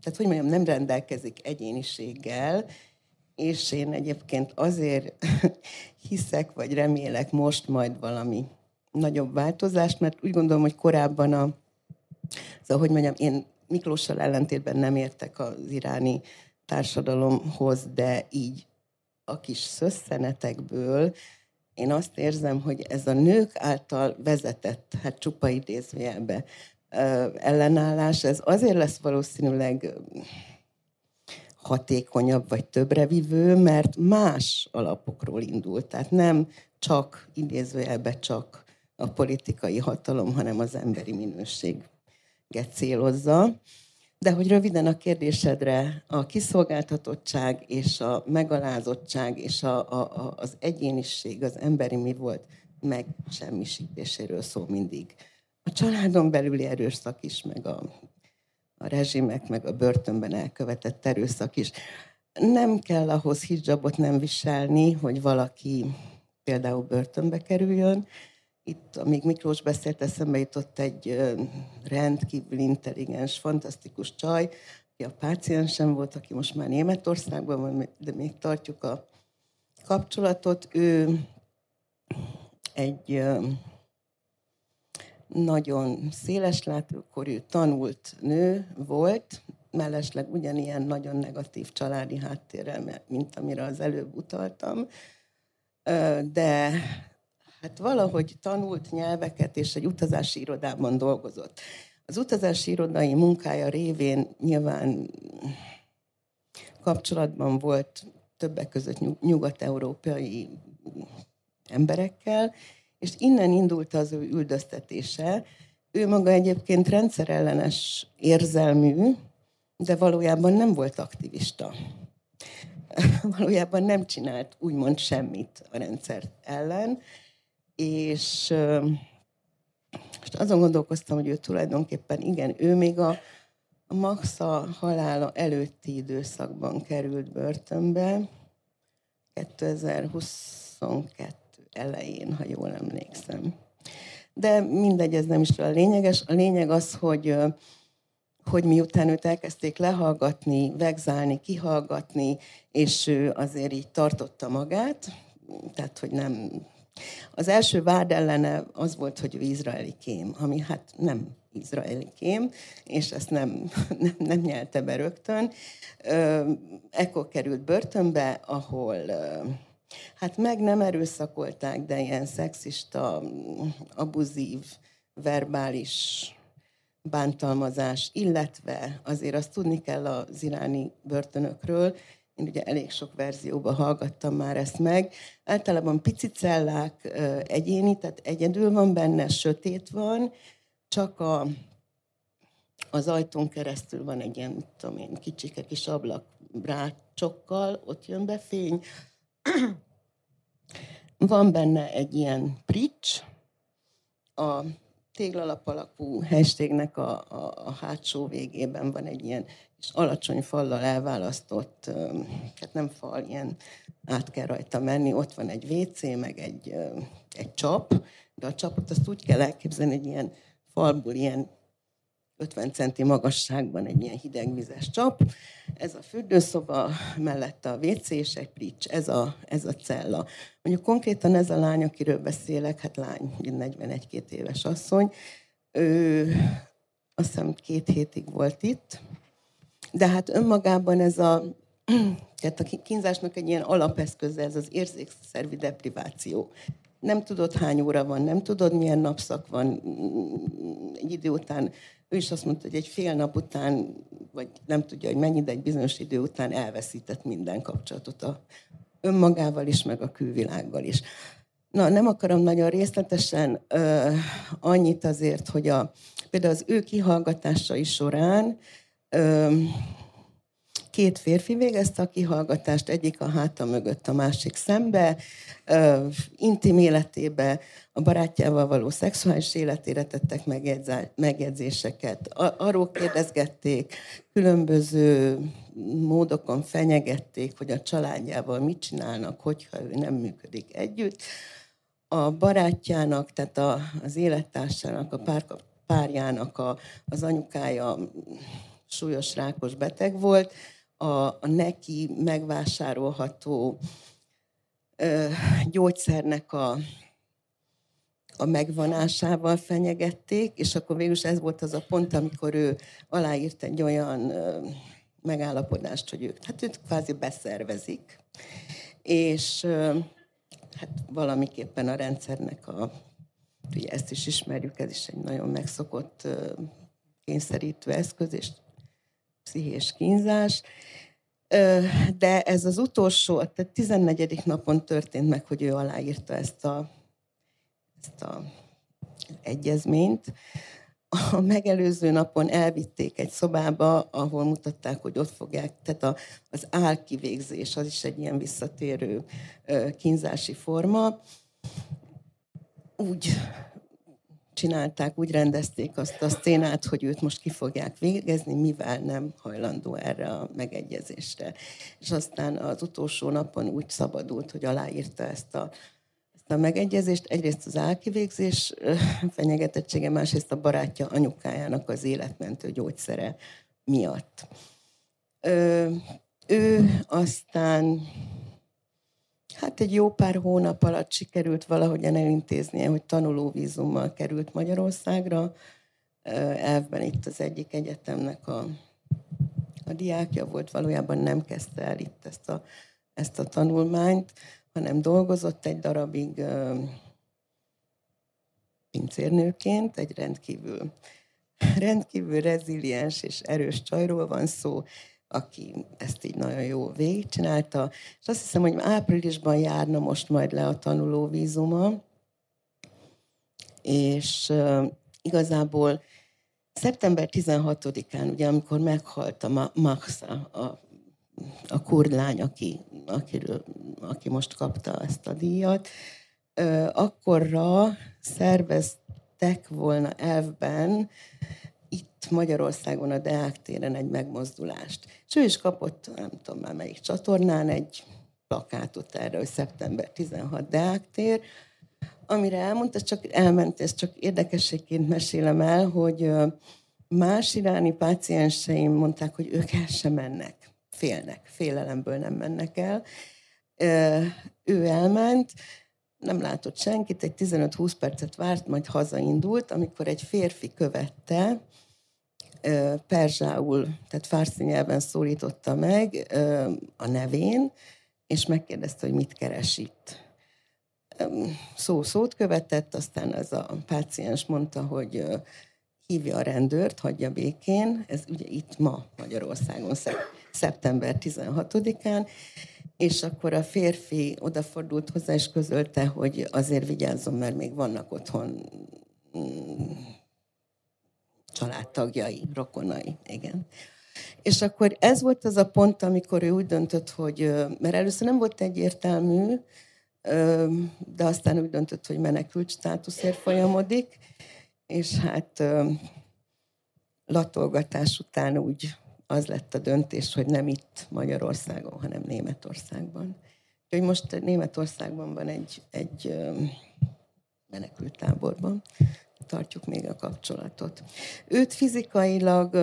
tehát hogy mondjam, nem rendelkezik egyéniséggel, és én egyébként azért *laughs* hiszek, vagy remélek most majd valami nagyobb változást, mert úgy gondolom, hogy korábban a, szóval, hogy mondjam, én Miklóssal ellentétben nem értek az iráni társadalomhoz, de így a kis szösszenetekből én azt érzem, hogy ez a nők által vezetett, hát csupa idézőjelbe ellenállás, ez azért lesz valószínűleg hatékonyabb vagy többre vivő, mert más alapokról indult. Tehát nem csak idézőjelbe csak a politikai hatalom, hanem az emberi minőséget célozza. De hogy röviden a kérdésedre, a kiszolgáltatottság és a megalázottság és a, a, a, az egyéniség, az emberi mi volt meg semmisítéséről szól mindig. A családon belüli erőszak is, meg a, a rezsimek, meg a börtönben elkövetett erőszak is. Nem kell ahhoz hijabot nem viselni, hogy valaki például börtönbe kerüljön, itt, amíg Miklós beszélt, eszembe jutott egy rendkívül intelligens, fantasztikus csaj, aki a páciensem volt, aki most már Németországban van, de még tartjuk a kapcsolatot. Ő egy nagyon széles látókorú, tanult nő volt, mellesleg ugyanilyen nagyon negatív családi háttérrel, mint amire az előbb utaltam, de hát valahogy tanult nyelveket, és egy utazási irodában dolgozott. Az utazási irodai munkája révén nyilván kapcsolatban volt többek között nyugat-európai emberekkel, és innen indult az ő üldöztetése. Ő maga egyébként rendszerellenes érzelmű, de valójában nem volt aktivista. *laughs* valójában nem csinált úgymond semmit a rendszer ellen, és most azon gondolkoztam, hogy ő tulajdonképpen igen, ő még a, a Maxa halála előtti időszakban került börtönbe, 2022 elején, ha jól emlékszem. De mindegy, ez nem is a lényeges. A lényeg az, hogy hogy miután őt elkezdték lehallgatni, vegzálni, kihallgatni, és ő azért így tartotta magát, tehát hogy nem... Az első vád ellene az volt, hogy ő izraeli kém, ami hát nem izraeli kém, és ezt nem, *laughs* nem, nem nyelte be rögtön. Ekkor került börtönbe, ahol hát meg nem erőszakolták, de ilyen szexista, abuzív, verbális bántalmazás, illetve azért azt tudni kell az iráni börtönökről, én ugye elég sok verzióban hallgattam már ezt meg. Általában pici cellák egyéni, tehát egyedül van benne, sötét van, csak a, az ajtón keresztül van egy ilyen, mit tudom én, kicsike kis ablak rácsokkal, ott jön be fény. *clears throat* van benne egy ilyen prics, a téglalap alakú hashtagnek a, a, a hátsó végében van egy ilyen és alacsony fallal elválasztott, hát nem fal, ilyen át kell rajta menni, ott van egy WC, meg egy, egy csap, de a csapot azt úgy kell elképzelni, egy ilyen falból ilyen 50 centi magasságban egy ilyen hidegvizes csap. Ez a fürdőszoba, mellette a WC és egy plics, ez a, ez a cella. Mondjuk konkrétan ez a lány, akiről beszélek, hát lány, 41-2 éves asszony, ő azt hiszem két hétig volt itt, de hát önmagában ez a, *clears throat* tehát a kínzásnak egy ilyen alapeszköze, ez az érzékszervi depriváció. Nem tudod, hány óra van, nem tudod, milyen napszak van. Egy idő után, ő is azt mondta, hogy egy fél nap után, vagy nem tudja, hogy mennyi, de egy bizonyos idő után elveszített minden kapcsolatot a önmagával is, meg a külvilággal is. Na, nem akarom nagyon részletesen, uh, annyit azért, hogy a, például az ő kihallgatásai során Két férfi végezte a kihallgatást, egyik a háta mögött, a másik szembe, intim életébe, a barátjával való szexuális életére tettek megjegyzéseket. Arról kérdezgették, különböző módokon fenyegették, hogy a családjával mit csinálnak, hogyha ő nem működik együtt. A barátjának, tehát a, az élettársának, a pár, párjának a, az anyukája súlyos rákos beteg volt, a, a neki megvásárolható ö, gyógyszernek a, a megvonásával fenyegették, és akkor végül ez volt az a pont, amikor ő aláírt egy olyan ö, megállapodást, hogy ők, hát őt kvázi beszervezik, és ö, hát valamiképpen a rendszernek a, ugye ezt is ismerjük, ez is egy nagyon megszokott kényszerítő eszköz, és pszichés kínzás, de ez az utolsó, tehát 14. napon történt meg, hogy ő aláírta ezt a, ezt a egyezményt. A megelőző napon elvitték egy szobába, ahol mutatták, hogy ott fogják, tehát a, az álkivégzés, az is egy ilyen visszatérő kínzási forma. Úgy csinálták, úgy rendezték azt a szénát, hogy őt most ki fogják végezni, mivel nem hajlandó erre a megegyezésre. És aztán az utolsó napon úgy szabadult, hogy aláírta ezt a, ezt a megegyezést. Egyrészt az álkivégzés fenyegetettsége, másrészt a barátja anyukájának az életmentő gyógyszere miatt. Ö, ő aztán Hát egy jó pár hónap alatt sikerült valahogyan elintéznie, hogy tanulóvízummal került Magyarországra. Elvben itt az egyik egyetemnek a, a diákja volt, valójában nem kezdte el itt ezt a, ezt a tanulmányt, hanem dolgozott egy darabig pincérnőként, egy rendkívül, rendkívül reziliens és erős csajról van szó, aki ezt így nagyon jó végigcsinálta, és azt hiszem, hogy áprilisban járna most majd le a tanuló vízuma, és uh, igazából szeptember 16-án, ugye, amikor meghalt a Maxa, a, a kurdlány, aki, akiről, aki most kapta ezt a díjat, uh, akkorra szerveztek volna elvben itt Magyarországon a Deák téren egy megmozdulást. És ő is kapott, nem tudom már melyik csatornán, egy plakátot erre, hogy szeptember 16 Deák tér, amire elmondta, csak elment, ezt csak érdekességként mesélem el, hogy más iráni pácienseim mondták, hogy ők el sem mennek, félnek, félelemből nem mennek el. Ő elment, nem látott senkit, egy 15-20 percet várt, majd hazaindult, amikor egy férfi követte, perzsául, tehát fárszi nyelven szólította meg a nevén, és megkérdezte, hogy mit keres itt. Szó szót követett, aztán ez a páciens mondta, hogy hívja a rendőrt, hagyja békén. Ez ugye itt ma Magyarországon szeptember 16-án, és akkor a férfi odafordult hozzá, és közölte, hogy azért vigyázzon, mert még vannak otthon mm, családtagjai, rokonai, igen. És akkor ez volt az a pont, amikor ő úgy döntött, hogy, mert először nem volt egyértelmű, de aztán úgy döntött, hogy menekült státuszért folyamodik, és hát latolgatás után úgy az lett a döntés, hogy nem itt Magyarországon, hanem Németországban. Úgyhogy most Németországban van egy, egy menekült táborban, tartjuk még a kapcsolatot. Őt fizikailag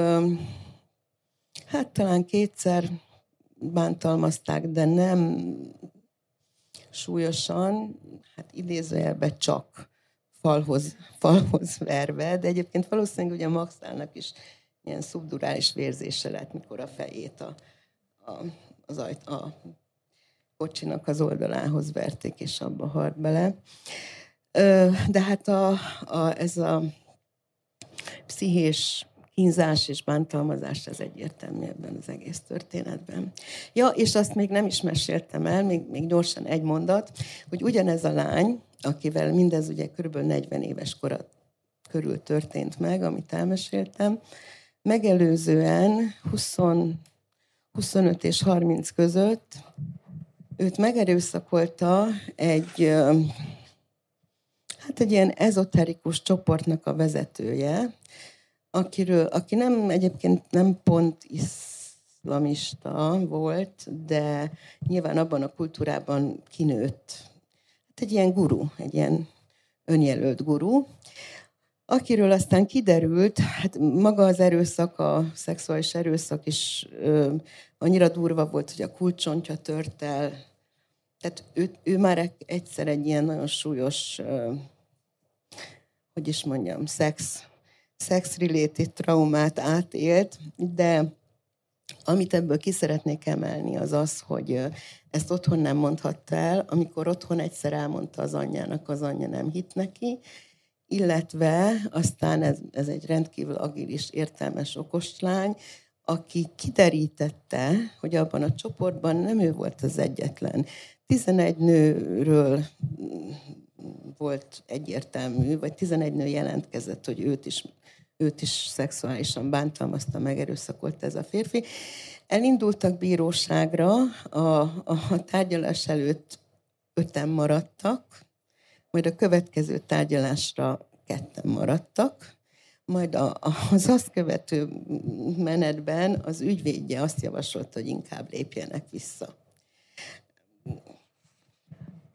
hát talán kétszer bántalmazták, de nem súlyosan, hát idézőjelben csak falhoz, falhoz verve, de egyébként valószínűleg ugye Maxának is ilyen szubdurális vérzése lett, mikor a fejét a, a, az ajt, a kocsinak az oldalához verték, és abba halt bele. De hát a, a, ez a pszichés kínzás és bántalmazás, ez egyértelmű ebben az egész történetben. Ja, és azt még nem is meséltem el, még, még gyorsan egy mondat, hogy ugyanez a lány, akivel mindez ugye körülbelül 40 éves kora körül történt meg, amit elmeséltem, megelőzően 20, 25 és 30 között őt megerőszakolta egy, hát egy ilyen ezoterikus csoportnak a vezetője, akiről, aki nem egyébként nem pont iszlamista volt, de nyilván abban a kultúrában kinőtt. Hát egy ilyen guru, egy ilyen önjelölt guru, akiről aztán kiderült, hát maga az erőszak, a szexuális erőszak is ö, annyira durva volt, hogy a kulcsontja tört el. Tehát ő, ő már egyszer egy ilyen nagyon súlyos, ö, hogy is mondjam, szex sex-related traumát átélt, de amit ebből ki szeretnék emelni, az az, hogy ezt otthon nem mondhatta el, amikor otthon egyszer elmondta az anyjának, az anyja nem hitt neki, illetve aztán ez, ez egy rendkívül agilis, értelmes, okos lány, aki kiderítette, hogy abban a csoportban nem ő volt az egyetlen. 11 nőről volt egyértelmű, vagy 11 nő jelentkezett, hogy őt is őt is szexuálisan bántalmazta, megerőszakolt ez a férfi. Elindultak bíróságra, a, a tárgyalás előtt öten maradtak, majd a következő tárgyalásra ketten maradtak, majd a, az azt követő menetben az ügyvédje azt javasolta, hogy inkább lépjenek vissza.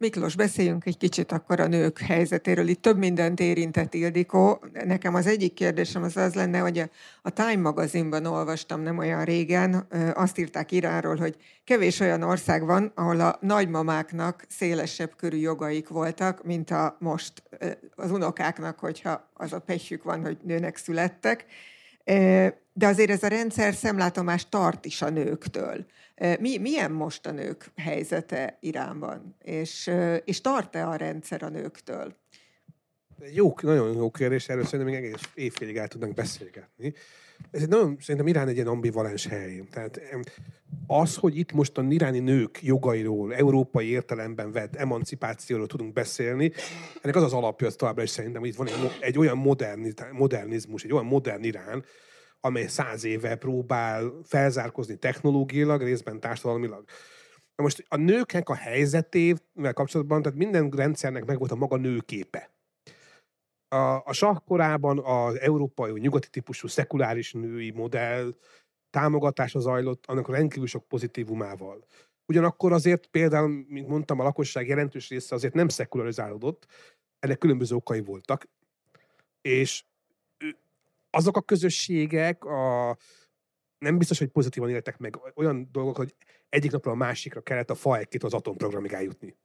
Miklós, beszéljünk egy kicsit akkor a nők helyzetéről. Itt több mindent érintett Ildikó. Nekem az egyik kérdésem az az lenne, hogy a, Time magazinban olvastam nem olyan régen, azt írták Iránról, hogy kevés olyan ország van, ahol a nagymamáknak szélesebb körű jogaik voltak, mint a most az unokáknak, hogyha az a pehjük van, hogy nőnek születtek. De azért ez a rendszer szemlátomás tart is a nőktől. Mi, milyen most a nők helyzete Iránban? És, és tart-e a rendszer a nőktől? Jó, nagyon jó kérdés, erről szerintem még egész évfélig el tudnánk beszélgetni. Ez egy nagyon, szerintem Irán egy ilyen ambivalens hely. Tehát az, hogy itt most a iráni nők jogairól, európai értelemben vett emancipációról tudunk beszélni, ennek az az alapja az továbbra is szerintem, hogy itt van egy, egy olyan modernizmus, egy olyan modern Irán, amely száz éve próbál felzárkozni technológiailag, részben társadalmilag. Na most a nőknek a helyzetével kapcsolatban, tehát minden rendszernek megvolt a maga nőképe. A, a sakkorában az európai, vagy nyugati típusú szekuláris női modell támogatása zajlott, annak rendkívül sok pozitívumával. Ugyanakkor azért például, mint mondtam, a lakosság jelentős része azért nem szekularizálódott, ennek különböző okai voltak, és azok a közösségek a, nem biztos, hogy pozitívan éltek meg olyan dolgok, hogy egyik napról a másikra kellett a FAEK-t az atomprogramig eljutni.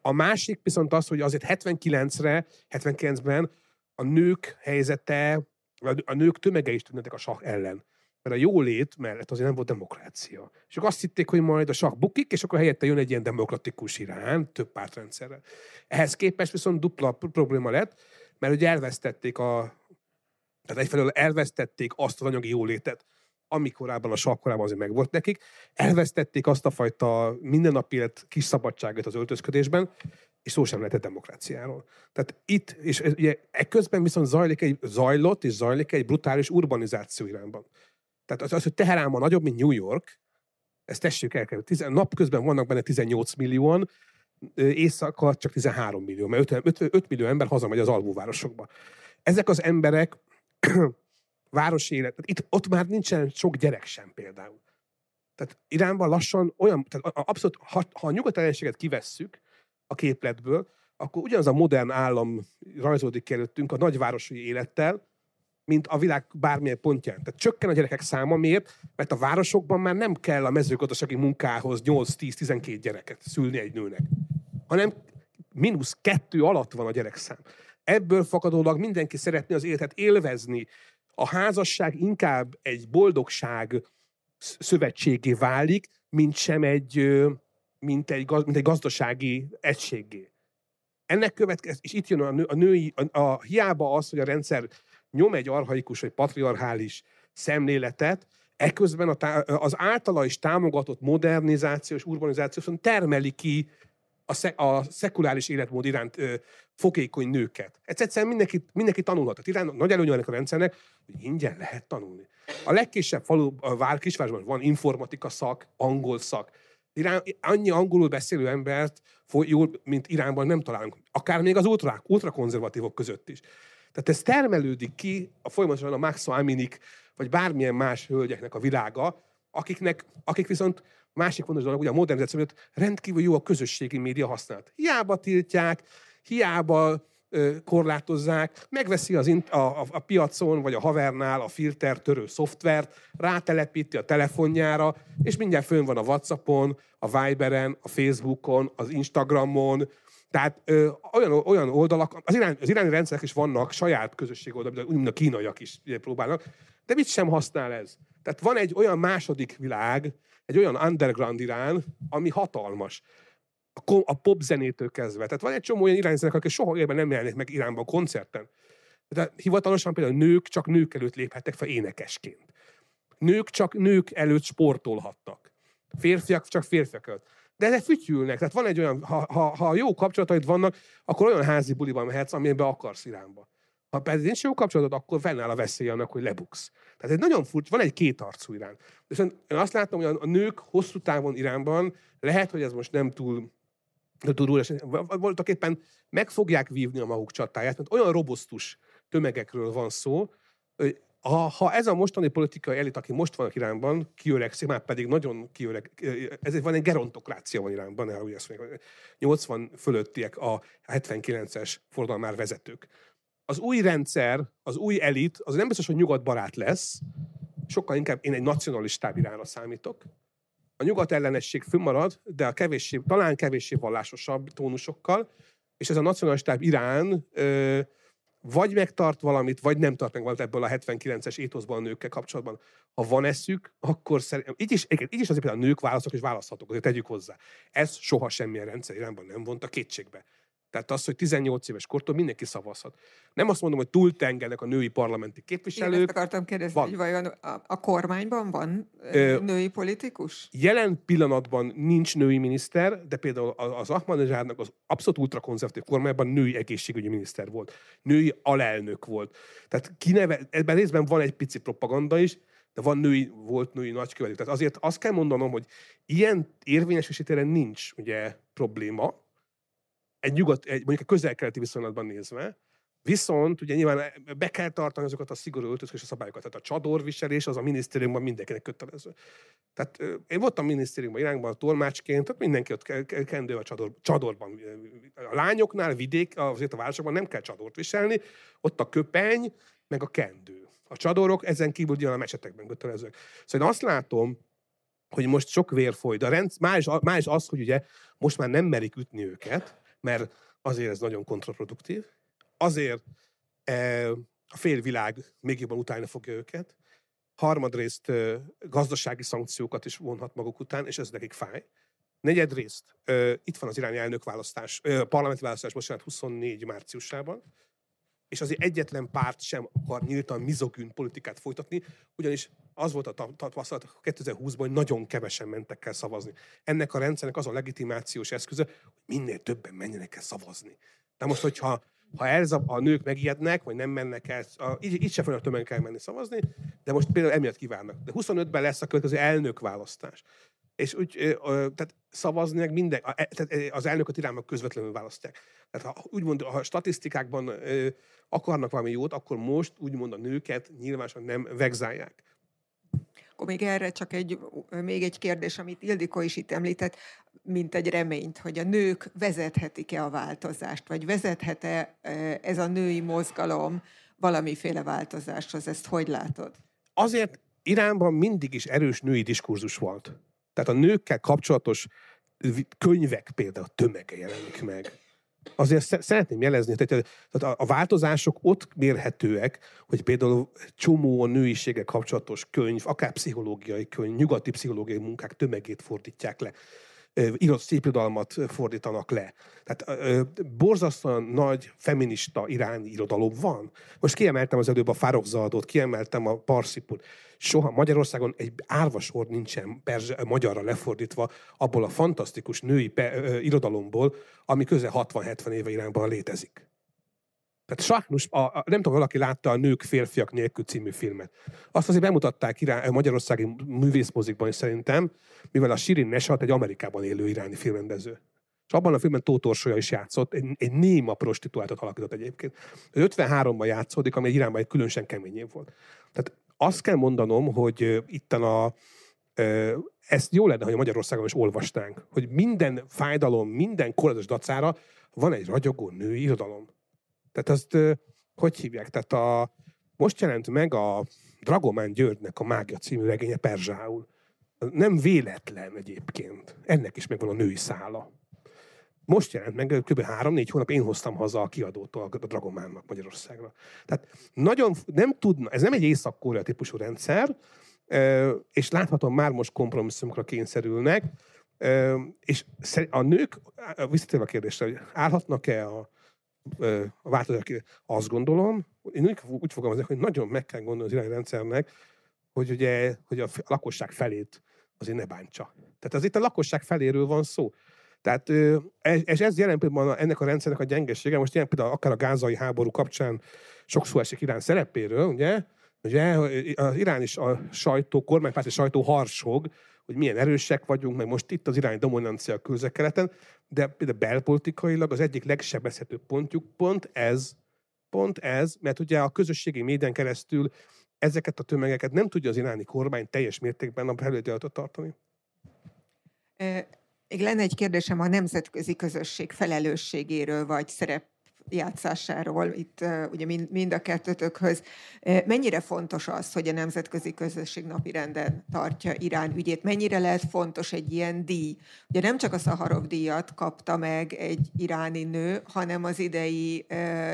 A másik viszont az, hogy azért 79-re, 79-ben a nők helyzete, a nők tömege is tűntek a sah ellen. Mert a jólét mellett azért nem volt demokrácia. És akkor azt hitték, hogy majd a sah bukik, és akkor helyette jön egy ilyen demokratikus irán, több pártrendszerrel. Ehhez képest viszont dupla probléma lett, mert ugye elvesztették a tehát egyfelől elvesztették azt az anyagi jólétet, ami korábban a sakkorában azért megvolt nekik, elvesztették azt a fajta mindennapi élet kis szabadságot az öltözködésben, és szó sem lehetett demokráciáról. Tehát itt, és ugye ekközben viszont zajlik egy, zajlott és zajlik egy brutális urbanizáció irányban. Tehát az, az hogy Teheránban nagyobb, mint New York, ezt tessük el, napközben vannak benne 18 millióan, éjszaka csak 13 millió, mert 5, 5, 5 millió ember hazamegy az alvóvárosokba. Ezek az emberek városi élet, itt, ott már nincsen sok gyerek sem például. Tehát Iránban lassan olyan, tehát abszolút, ha, ha a nyugat ellenséget kivesszük a képletből, akkor ugyanaz a modern állam rajzódik előttünk a nagyvárosi élettel, mint a világ bármilyen pontján. Tehát csökken a gyerekek száma, miért? Mert a városokban már nem kell a mezőgazdasági munkához 8-10-12 gyereket szülni egy nőnek, hanem mínusz kettő alatt van a gyerekszám. Ebből fakadólag mindenki szeretné az életet élvezni. A házasság inkább egy boldogság szövetségé válik, mint sem egy, mint egy, mint egy gazdasági egységé. Ennek következő, és itt jön a, nő, a női, a, a, hiába az, hogy a rendszer nyom egy arhaikus vagy patriarchális szemléletet, eközben a, az általa is támogatott modernizáció és urbanizáció termeli ki a, sze, a szekuláris életmód iránt ö, fokékony nőket. Ez egyszerűen mindenki, mindenki tanulhat. Tehát Irán nagy előnye ennek a rendszernek, hogy ingyen lehet tanulni. A legkisebb falu, a vár kisvárosban van informatika szak, angol szak. Irán, annyi angolul beszélő embert, jól, mint Iránban nem találunk. Akár még az ultrák, ultrakonzervatívok között is. Tehát ez termelődik ki a folyamatosan a Max Aminik, vagy bármilyen más hölgyeknek a világa, akiknek, akik viszont másik fontos dolog, hogy a modernizáció miatt rendkívül jó a közösségi média használat. Hiába tiltják, hiába ö, korlátozzák, megveszi az int- a, a, a piacon, vagy a havernál a filtertörő szoftvert, rátelepíti a telefonjára, és mindjárt fönn van a Whatsappon, a Viberen, a Facebookon, az Instagramon, tehát ö, olyan, olyan oldalak, az, irány, az iráni rendszerek is vannak saját közösség oldalak, úgy, mint a kínaiak is próbálnak, de mit sem használ ez? Tehát van egy olyan második világ, egy olyan underground Irán, ami hatalmas. A, a pop zenétől kezdve. Tehát van egy csomó olyan irányzenek, akik soha élben nem jelennek meg Iránban koncerten. Tehát hivatalosan például nők csak nők előtt léphettek fel énekesként. Nők csak nők előtt sportolhattak. Férfiak csak férfiak előtt. De ezek fütyülnek. Tehát van egy olyan, ha, ha, ha jó kapcsolataid vannak, akkor olyan házi buliban mehetsz, amiben akarsz Iránba. Ha pedig nincs jó kapcsolatod, akkor fennáll a veszély annak, hogy lebuksz. Tehát egy nagyon furcsa, van egy kétarcú Irán. Viszont én azt látom, hogy a nők hosszú távon Iránban, lehet, hogy ez most nem túl túl voltak éppen meg fogják vívni a maguk csatáját, mert olyan robosztus tömegekről van szó, hogy ha, ha ez a mostani politikai elit, aki most van Iránban, kiöregszik, már pedig nagyon kiöreg, ez van egy gerontokrácia van Iránban, el, azt mondják, 80 fölöttiek a 79-es forradalmár vezetők az új rendszer, az új elit, az nem biztos, hogy nyugatbarát lesz, sokkal inkább én egy nacionalistább irányra számítok. A nyugat ellenesség fönnmarad, de a kevéssé, talán kevéssé vallásosabb tónusokkal, és ez a nacionalistább Irán ö, vagy megtart valamit, vagy nem tart meg valamit ebből a 79-es étoszban a nőkkel kapcsolatban. Ha van eszük, akkor szerintem, így is, így is azért például a nők választok és választhatok, azért tegyük hozzá. Ez soha semmilyen rendszer Iránban nem vonta kétségbe. Tehát az, hogy 18 éves kortól mindenki szavazhat. Nem azt mondom, hogy túltengenek a női parlamenti képviselők. Én ezt akartam kérdezni, van. hogy vajon a, a kormányban van Ö, női politikus? Jelen pillanatban nincs női miniszter, de például az Ahmadinejadnak az abszolút ultrakonzervatív kormányban női egészségügyi miniszter volt. Női alelnök volt. Tehát kineve, ebben részben van egy pici propaganda is, de van női, volt női nagykövető. Tehát azért azt kell mondanom, hogy ilyen érvényesítére nincs ugye probléma, egy nyugat, egy, mondjuk a közel-keleti viszonylatban nézve, Viszont ugye nyilván be kell tartani azokat a szigorú öltözkös szabályokat. Tehát a csadorviselés az a minisztériumban mindenkinek kötelező. Tehát én voltam minisztériumban irányban a tolmácsként, tehát mindenki ott kendő a csador, csadorban. A lányoknál vidék, azért a városokban nem kell csadort viselni, ott a köpeny, meg a kendő. A csadorok ezen kívül ugyan a mesetekben kötelezők. Szóval én azt látom, hogy most sok vér foly, de a rend, más, más az, hogy ugye most már nem merik ütni őket, mert azért ez nagyon kontraproduktív, azért e, a félvilág még jobban utálni fogja őket, harmadrészt e, gazdasági szankciókat is vonhat maguk után, és ez nekik fáj. Negyedrészt, e, itt van az iráni elnökválasztás, e, parlamenti választás, bocsánat, 24 márciusában, és azért egyetlen párt sem akar nyíltan mizogűn politikát folytatni, ugyanis az volt a tapasztalat 2020-ban, hogy nagyon kevesen mentek el szavazni. Ennek a rendszernek az a legitimációs eszköze, hogy minél többen menjenek el szavazni. De most, hogyha ha ez a, a nők megijednek, vagy nem mennek el, a, így, így se fognak tömegen kell menni szavazni, de most például emiatt kívánnak. De 25-ben lesz a következő elnökválasztás. És úgy, tehát szavazni meg minden, e, tehát az elnököt irányban közvetlenül választják. Tehát ha úgymond ha statisztikákban akarnak valami jót, akkor most úgymond a nőket nyilvánosan nem vegzálják. Akkor még erre csak egy, még egy kérdés, amit Ildikó is itt említett, mint egy reményt, hogy a nők vezethetik-e a változást, vagy vezethet-e ez a női mozgalom valamiféle változáshoz, ezt hogy látod? Azért Iránban mindig is erős női diskurzus volt. Tehát a nőkkel kapcsolatos könyvek például tömege jelenik meg. Azért szeretném jelezni, hogy a változások ott mérhetőek, hogy például csomó a nőisége kapcsolatos könyv, akár pszichológiai könyv, nyugati pszichológiai munkák tömegét fordítják le írott szépirodalmat fordítanak le. Tehát borzasztóan nagy feminista iráni irodalom van. Most kiemeltem az előbb a Fárokzadot, kiemeltem a Parsziput. Soha Magyarországon egy árvasor nincsen perzse, magyarra lefordítva abból a fantasztikus női pe, ö, irodalomból, ami közel 60-70 éve irányban létezik. Tehát sajnos, a, a, nem tudom, valaki látta a Nők férfiak nélkül című filmet. Azt azért bemutatták irány, a magyarországi művészmozikban is szerintem, mivel a Shirin Neshat egy Amerikában élő iráni filmrendező. És abban a filmben Tótorsolya is játszott, egy, egy néma prostituáltat alakított egyébként. 53-ban játszódik, ami egy Iránban egy különösen kemény év volt. Tehát azt kell mondanom, hogy itt a, ezt jó lenne, hogy Magyarországon is olvastánk, hogy minden fájdalom, minden korlátozás dacára van egy ragyogó női irodalom. Tehát azt, hogy hívják? Tehát a, most jelent meg a Dragomán Györgynek a Mágia című regénye Perzsául. Nem véletlen egyébként. Ennek is megvan a női szála. Most jelent meg, kb. három-négy hónap én hoztam haza a kiadótól a Dragománnak Magyarországra. Tehát nagyon nem tudna, ez nem egy észak típusú rendszer, és láthatom már most kompromisszumokra kényszerülnek, és a nők, visszatérve a kérdésre, hogy állhatnak-e a, a változás, azt gondolom, én úgy, úgy fogalmazok, hogy nagyon meg kell gondolni az irányrendszernek, hogy ugye, hogy a lakosság felét azért ne bántsa. Tehát az itt a lakosság feléről van szó. Tehát, és ez jelen pillanatban ennek a rendszernek a gyengesége, most ilyen például akár a gázai háború kapcsán sokszor esik Irán szerepéről, ugye, ugye az Irán is a sajtó, kormánypárti sajtó harsog, hogy milyen erősek vagyunk, meg most itt az irány dominancia a közelkeleten, de például belpolitikailag az egyik legsebezhetőbb pontjuk pont ez, pont ez, mert ugye a közösségi médián keresztül ezeket a tömegeket nem tudja az iráni kormány teljes mértékben a felületet tartani. Még lenne egy kérdésem a nemzetközi közösség felelősségéről, vagy szerep játszásáról, itt ugye mind, mind a kettőtökhöz. Mennyire fontos az, hogy a nemzetközi közösség napirenden tartja Irán ügyét? Mennyire lehet fontos egy ilyen díj? Ugye nem csak a Szaharov díjat kapta meg egy iráni nő, hanem az idei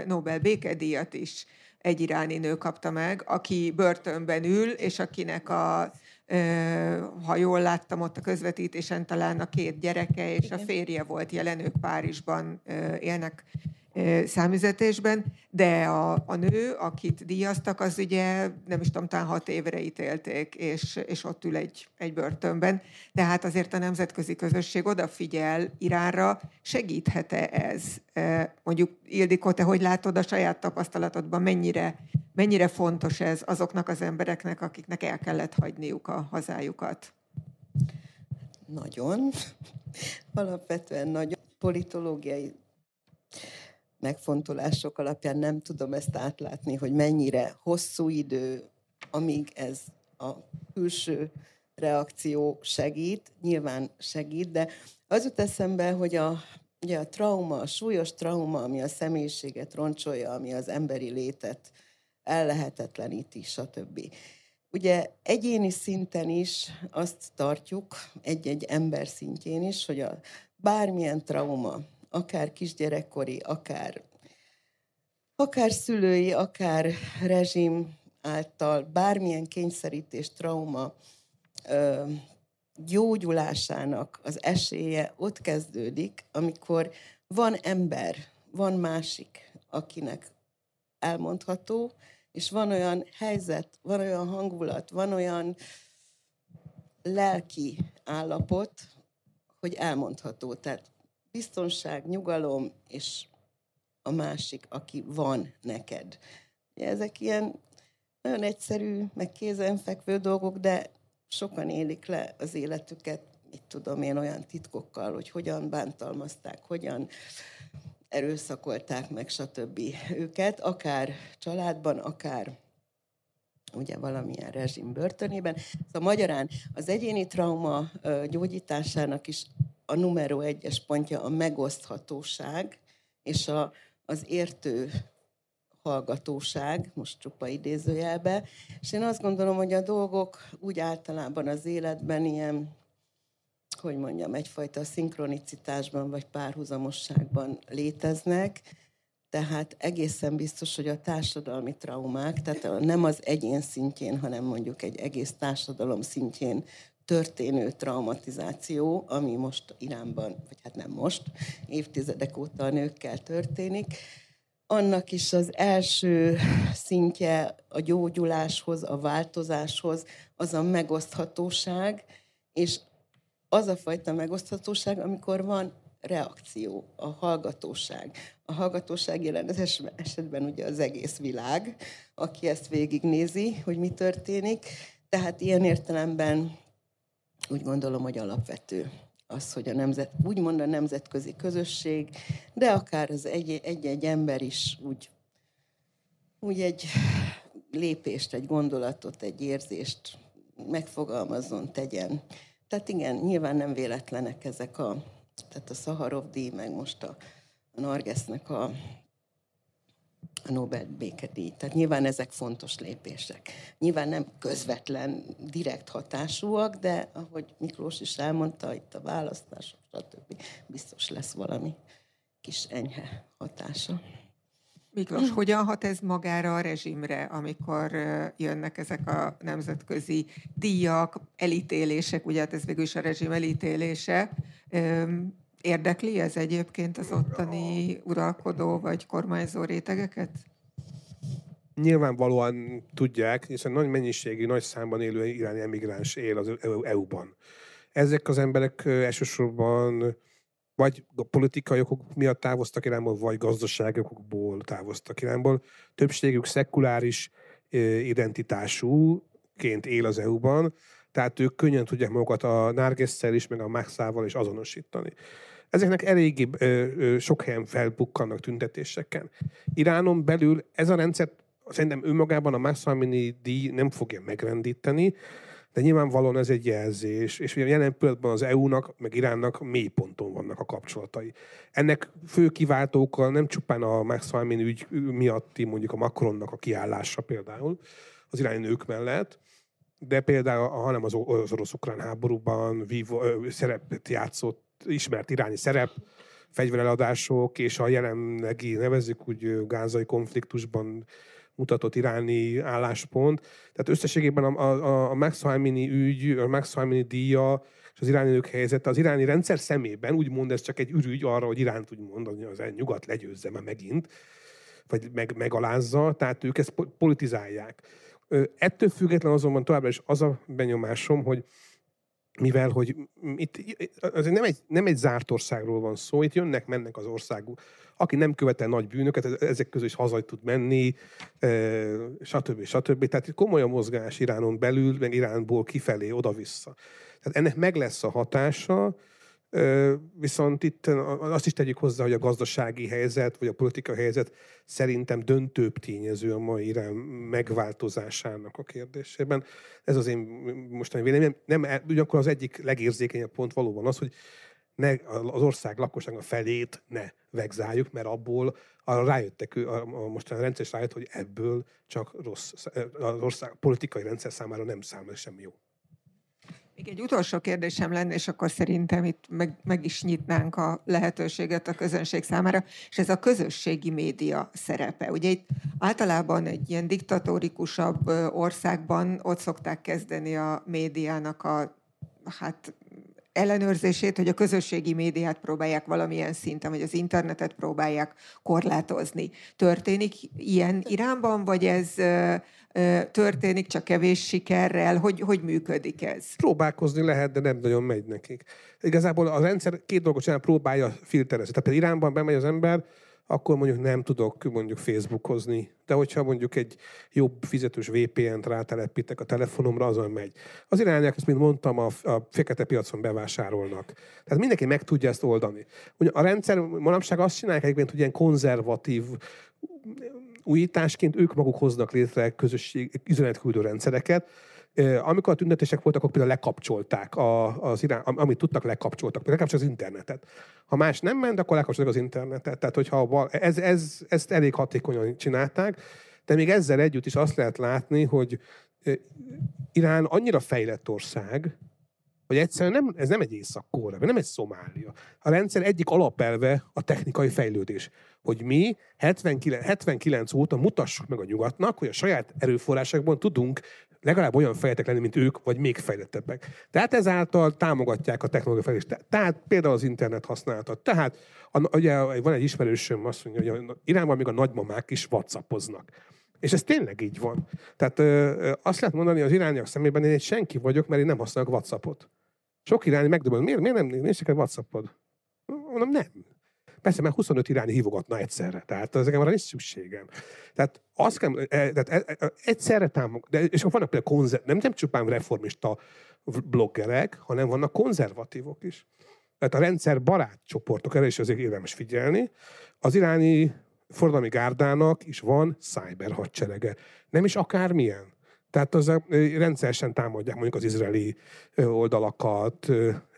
Nobel békedíjat is egy iráni nő kapta meg, aki börtönben ül, és akinek a ha jól láttam ott a közvetítésen, talán a két gyereke és a férje volt jelen, ők Párizsban élnek számüzetésben, de a, a nő, akit díjaztak, az ugye nem is tudom, talán hat évre ítélték, és, és ott ül egy, egy börtönben. Tehát azért a nemzetközi közösség odafigyel Iránra, segíthet-e ez? Mondjuk Ildikó, te hogy látod a saját tapasztalatodban, mennyire, mennyire fontos ez azoknak az embereknek, akiknek el kellett hagyniuk a hazájukat? Nagyon. *laughs* Alapvetően nagyon politológiai megfontolások alapján nem tudom ezt átlátni, hogy mennyire hosszú idő, amíg ez a külső reakció segít, nyilván segít, de az jut eszembe, hogy a, ugye a trauma, a súlyos trauma, ami a személyiséget roncsolja, ami az emberi létet ellehetetleníti, stb. Ugye egyéni szinten is azt tartjuk, egy-egy ember szintjén is, hogy a bármilyen trauma, akár kisgyerekkori, akár, akár szülői, akár rezsim által, bármilyen kényszerítés, trauma ö, gyógyulásának az esélye ott kezdődik, amikor van ember, van másik, akinek elmondható, és van olyan helyzet, van olyan hangulat, van olyan lelki állapot, hogy elmondható. Tehát biztonság, nyugalom, és a másik, aki van neked. Ezek ilyen nagyon egyszerű, meg kézenfekvő dolgok, de sokan élik le az életüket, mit tudom én, olyan titkokkal, hogy hogyan bántalmazták, hogyan erőszakolták meg, stb. őket, akár családban, akár ugye valamilyen rezsim börtönében. Szóval magyarán az egyéni trauma gyógyításának is a numero egyes pontja a megoszthatóság és a, az értő hallgatóság, most csupa idézőjelbe, és én azt gondolom, hogy a dolgok úgy általában az életben ilyen hogy mondjam, egyfajta szinkronicitásban vagy párhuzamosságban léteznek, tehát egészen biztos, hogy a társadalmi traumák, tehát nem az egyén szintjén, hanem mondjuk egy egész társadalom szintjén történő traumatizáció, ami most Iránban, vagy hát nem most, évtizedek óta a nőkkel történik, annak is az első szintje a gyógyuláshoz, a változáshoz, az a megoszthatóság, és az a fajta megoszthatóság, amikor van reakció, a hallgatóság. A hallgatóság jelen esetben ugye az egész világ, aki ezt végignézi, hogy mi történik. Tehát ilyen értelemben úgy gondolom, hogy alapvető az, hogy a nemzet, úgymond a nemzetközi közösség, de akár az egy-egy ember is úgy, úgy egy lépést, egy gondolatot, egy érzést megfogalmazzon, tegyen. Tehát igen, nyilván nem véletlenek ezek a, tehát a Szaharov díj, meg most a, a Nargesznek a, a Nobel békedíj. Tehát nyilván ezek fontos lépések. Nyilván nem közvetlen, direkt hatásúak, de ahogy Miklós is elmondta, itt a választás, stb. biztos lesz valami kis enyhe hatása. Miklós, hogyan hat ez magára a rezsimre, amikor jönnek ezek a nemzetközi díjak, elítélések, ugye hát ez végül is a rezsim elítélése. Érdekli ez egyébként az ottani uralkodó vagy kormányzó rétegeket? Nyilvánvalóan tudják, hiszen nagy mennyiségű, nagy számban élő iráni emigráns él az EU-ban. Ezek az emberek elsősorban vagy politikai okok miatt távoztak Iránból, vagy gazdasági okokból távoztak Iránból. Többségük szekuláris identitásúként él az EU-ban, tehát ők könnyen tudják magukat a Nárgesszel is, meg a Maxával is azonosítani. Ezeknek eléggé sok helyen felbukkannak tüntetéseken. Iránon belül ez a rendszer szerintem önmagában a Max díj nem fogja megrendíteni, de nyilvánvalóan ez egy jelzés, és ugye jelen pillanatban az EU-nak, meg Iránnak mély ponton vannak a kapcsolatai. Ennek fő kiváltókkal nem csupán a Max Salmin ügy miatti, mondjuk a Macronnak a kiállása például, az iráni nők mellett, de például, hanem az, az orosz-ukrán háborúban vivo, szerepet játszott, ismert irányi szerep, fegyvereladások, és a jelenlegi, nevezzük úgy gázai konfliktusban mutatott iráni álláspont. Tehát összességében a, a, a Max Halmini ügy, a Max Halmini díja és az iráni nők helyzete az iráni rendszer szemében úgymond ez csak egy ürügy arra, hogy Iránt úgy mondani, az nyugat legyőzze már megint, vagy meg, megalázza, tehát ők ezt politizálják. Ettől független azonban továbbra is az a benyomásom, hogy mivel, hogy itt az nem egy, nem egy zárt országról van szó, itt jönnek, mennek az országú. Aki nem követel nagy bűnöket, ezek közül is haza tud menni, stb. stb. Tehát komoly a mozgás Iránon belül, meg Iránból kifelé, oda-vissza. Tehát ennek meg lesz a hatása, Viszont itt azt is tegyük hozzá, hogy a gazdasági helyzet, vagy a politikai helyzet szerintem döntőbb tényező a mai Irán megváltozásának a kérdésében. Ez az én mostani véleményem. Nem, ugyanakkor az egyik legérzékenyebb pont valóban az, hogy ne, az ország lakossága felét ne vegzáljuk, mert abból arra rájöttek, a, a mostani rendszer rájött, hogy ebből csak rossz, az ország politikai rendszer számára nem számít semmi jó. Még egy utolsó kérdésem lenne, és akkor szerintem itt meg, meg is nyitnánk a lehetőséget a közönség számára, és ez a közösségi média szerepe. Ugye itt általában egy ilyen diktatórikusabb országban ott szokták kezdeni a médiának a hát ellenőrzését, hogy a közösségi médiát próbálják valamilyen szinten, vagy az internetet próbálják korlátozni. Történik ilyen Iránban, vagy ez történik, csak kevés sikerrel? Hogy, hogy működik ez? Próbálkozni lehet, de nem nagyon megy nekik. Igazából a rendszer két dolgot csinál, próbálja filterezni. Tehát például Iránban bemegy az ember, akkor mondjuk nem tudok mondjuk Facebookozni. De hogyha mondjuk egy jobb fizetős VPN-t rátelepítek a telefonomra, azon megy. Az irányák, ezt mint mondtam, a, a fekete piacon bevásárolnak. Tehát mindenki meg tudja ezt oldani. Ugye a rendszer manapság azt csinálják egyébként, hogy ilyen konzervatív újításként ők maguk hoznak létre közösség, üzenetküldő rendszereket, amikor a tüntetések voltak, akkor például lekapcsolták a, az irány, amit tudtak, lekapcsoltak. Például lekapcsolták az internetet. Ha más nem ment, akkor lekapcsolták az internetet. Tehát, hogyha ez, ez, ezt elég hatékonyan csinálták, de még ezzel együtt is azt lehet látni, hogy Irán annyira fejlett ország, hogy egyszerűen nem, ez nem egy észak nem egy Szomália. A rendszer egyik alapelve a technikai fejlődés. Hogy mi 79, 79 óta mutassuk meg a nyugatnak, hogy a saját erőforrásokban tudunk legalább olyan fejletek lenni, mint ők, vagy még fejlettebbek. Tehát ezáltal támogatják a technológiai fejlődést. Tehát például az internet használatot. Tehát a, ugye van egy ismerősöm, azt mondja, hogy Iránban még a nagymamák is whatsappoznak. És ez tényleg így van. Tehát ö, azt lehet mondani az irányiak szemében, én egy senki vagyok, mert én nem használok WhatsAppot. Sok irányi megdöbbent, miért, miért nem nézd egy WhatsAppod? Mondom, nem. Persze, mert 25 irányi hívogatna egyszerre. Tehát ezeken arra nincs szükségem. Tehát azt kell, e, tehát e, e, egyszerre támog, de, és vannak például konzer, nem, nem csupán reformista bloggerek, hanem vannak konzervatívok is. Tehát a rendszer barát csoportok, erre is azért érdemes figyelni. Az iráni forradalmi gárdának is van cyber hadserege. Nem is akármilyen. Tehát az rendszeresen támadják mondjuk az izraeli oldalakat.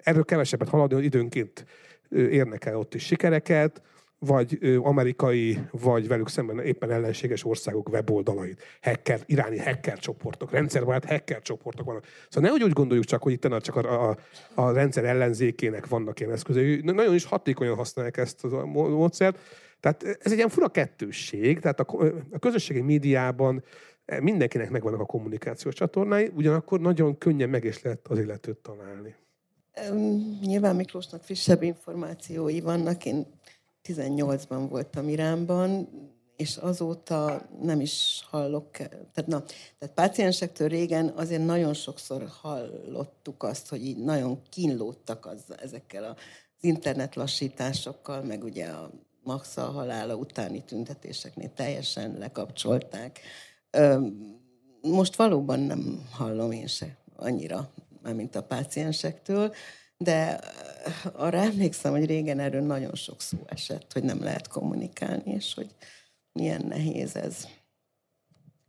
Erről kevesebbet haladni, időnként érnek el ott is sikereket, vagy amerikai, vagy velük szemben éppen ellenséges országok weboldalait, hacker, iráni hacker csoportok, rendszerbarát hacker csoportok vannak. Szóval nehogy úgy gondoljuk csak, hogy itt csak a, a, a rendszer ellenzékének vannak ilyen eszközei. Nagyon is hatékonyan használják ezt a módszert. Tehát ez egy ilyen fura kettősség, tehát a, a közösségi médiában mindenkinek megvannak a kommunikációs csatornái, ugyanakkor nagyon könnyen meg is lehet az illetőt találni. Nyilván Miklósnak frissebb információi vannak. Én 18-ban voltam Iránban, és azóta nem is hallok, tehát, na, tehát páciensektől régen azért nagyon sokszor hallottuk azt, hogy így nagyon kínlódtak az, ezekkel az internet lassításokkal, meg ugye a Maxa halála utáni tüntetéseknél teljesen lekapcsolták. Most valóban nem hallom én se annyira mint a páciensektől, de arra emlékszem, hogy régen erről nagyon sok szó esett, hogy nem lehet kommunikálni, és hogy milyen nehéz ez.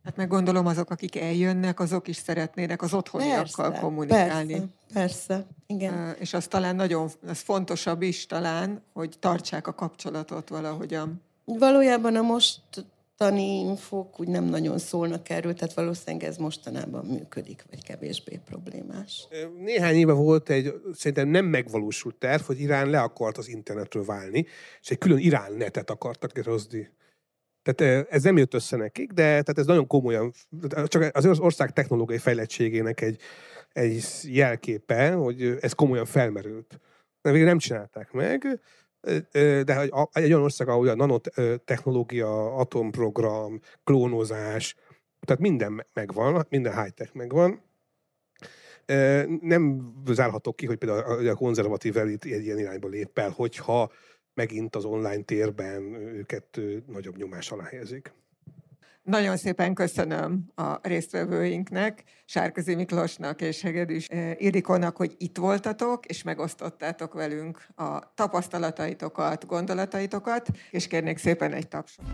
Hát meg gondolom azok, akik eljönnek, azok is szeretnének az otthoniakkal persze, kommunikálni. Persze, persze, igen. És az talán nagyon, az fontosabb is talán, hogy tartsák a kapcsolatot valahogyan. Valójában a most tani infók úgy nem nagyon szólnak erről, tehát valószínűleg ez mostanában működik, vagy kevésbé problémás. Néhány éve volt egy, szerintem nem megvalósult terv, hogy Irán le akart az internetről válni, és egy külön Irán netet akartak hozni. Tehát ez nem jött össze nekik, de tehát ez nagyon komolyan, csak az ország technológiai fejlettségének egy, egy jelképe, hogy ez komolyan felmerült. De végül nem csinálták meg, de egy olyan ország, ahol a nanotechnológia, atomprogram, klónozás, tehát minden megvan, minden high-tech megvan, nem zárhatok ki, hogy például a konzervatív elit egy ilyen irányba lép el, hogyha megint az online térben őket nagyobb nyomás alá helyezik. Nagyon szépen köszönöm a résztvevőinknek, Sárközi Miklósnak és Hegedűs eh, Ildikónak, hogy itt voltatok, és megosztottátok velünk a tapasztalataitokat, gondolataitokat, és kérnék szépen egy tapsot.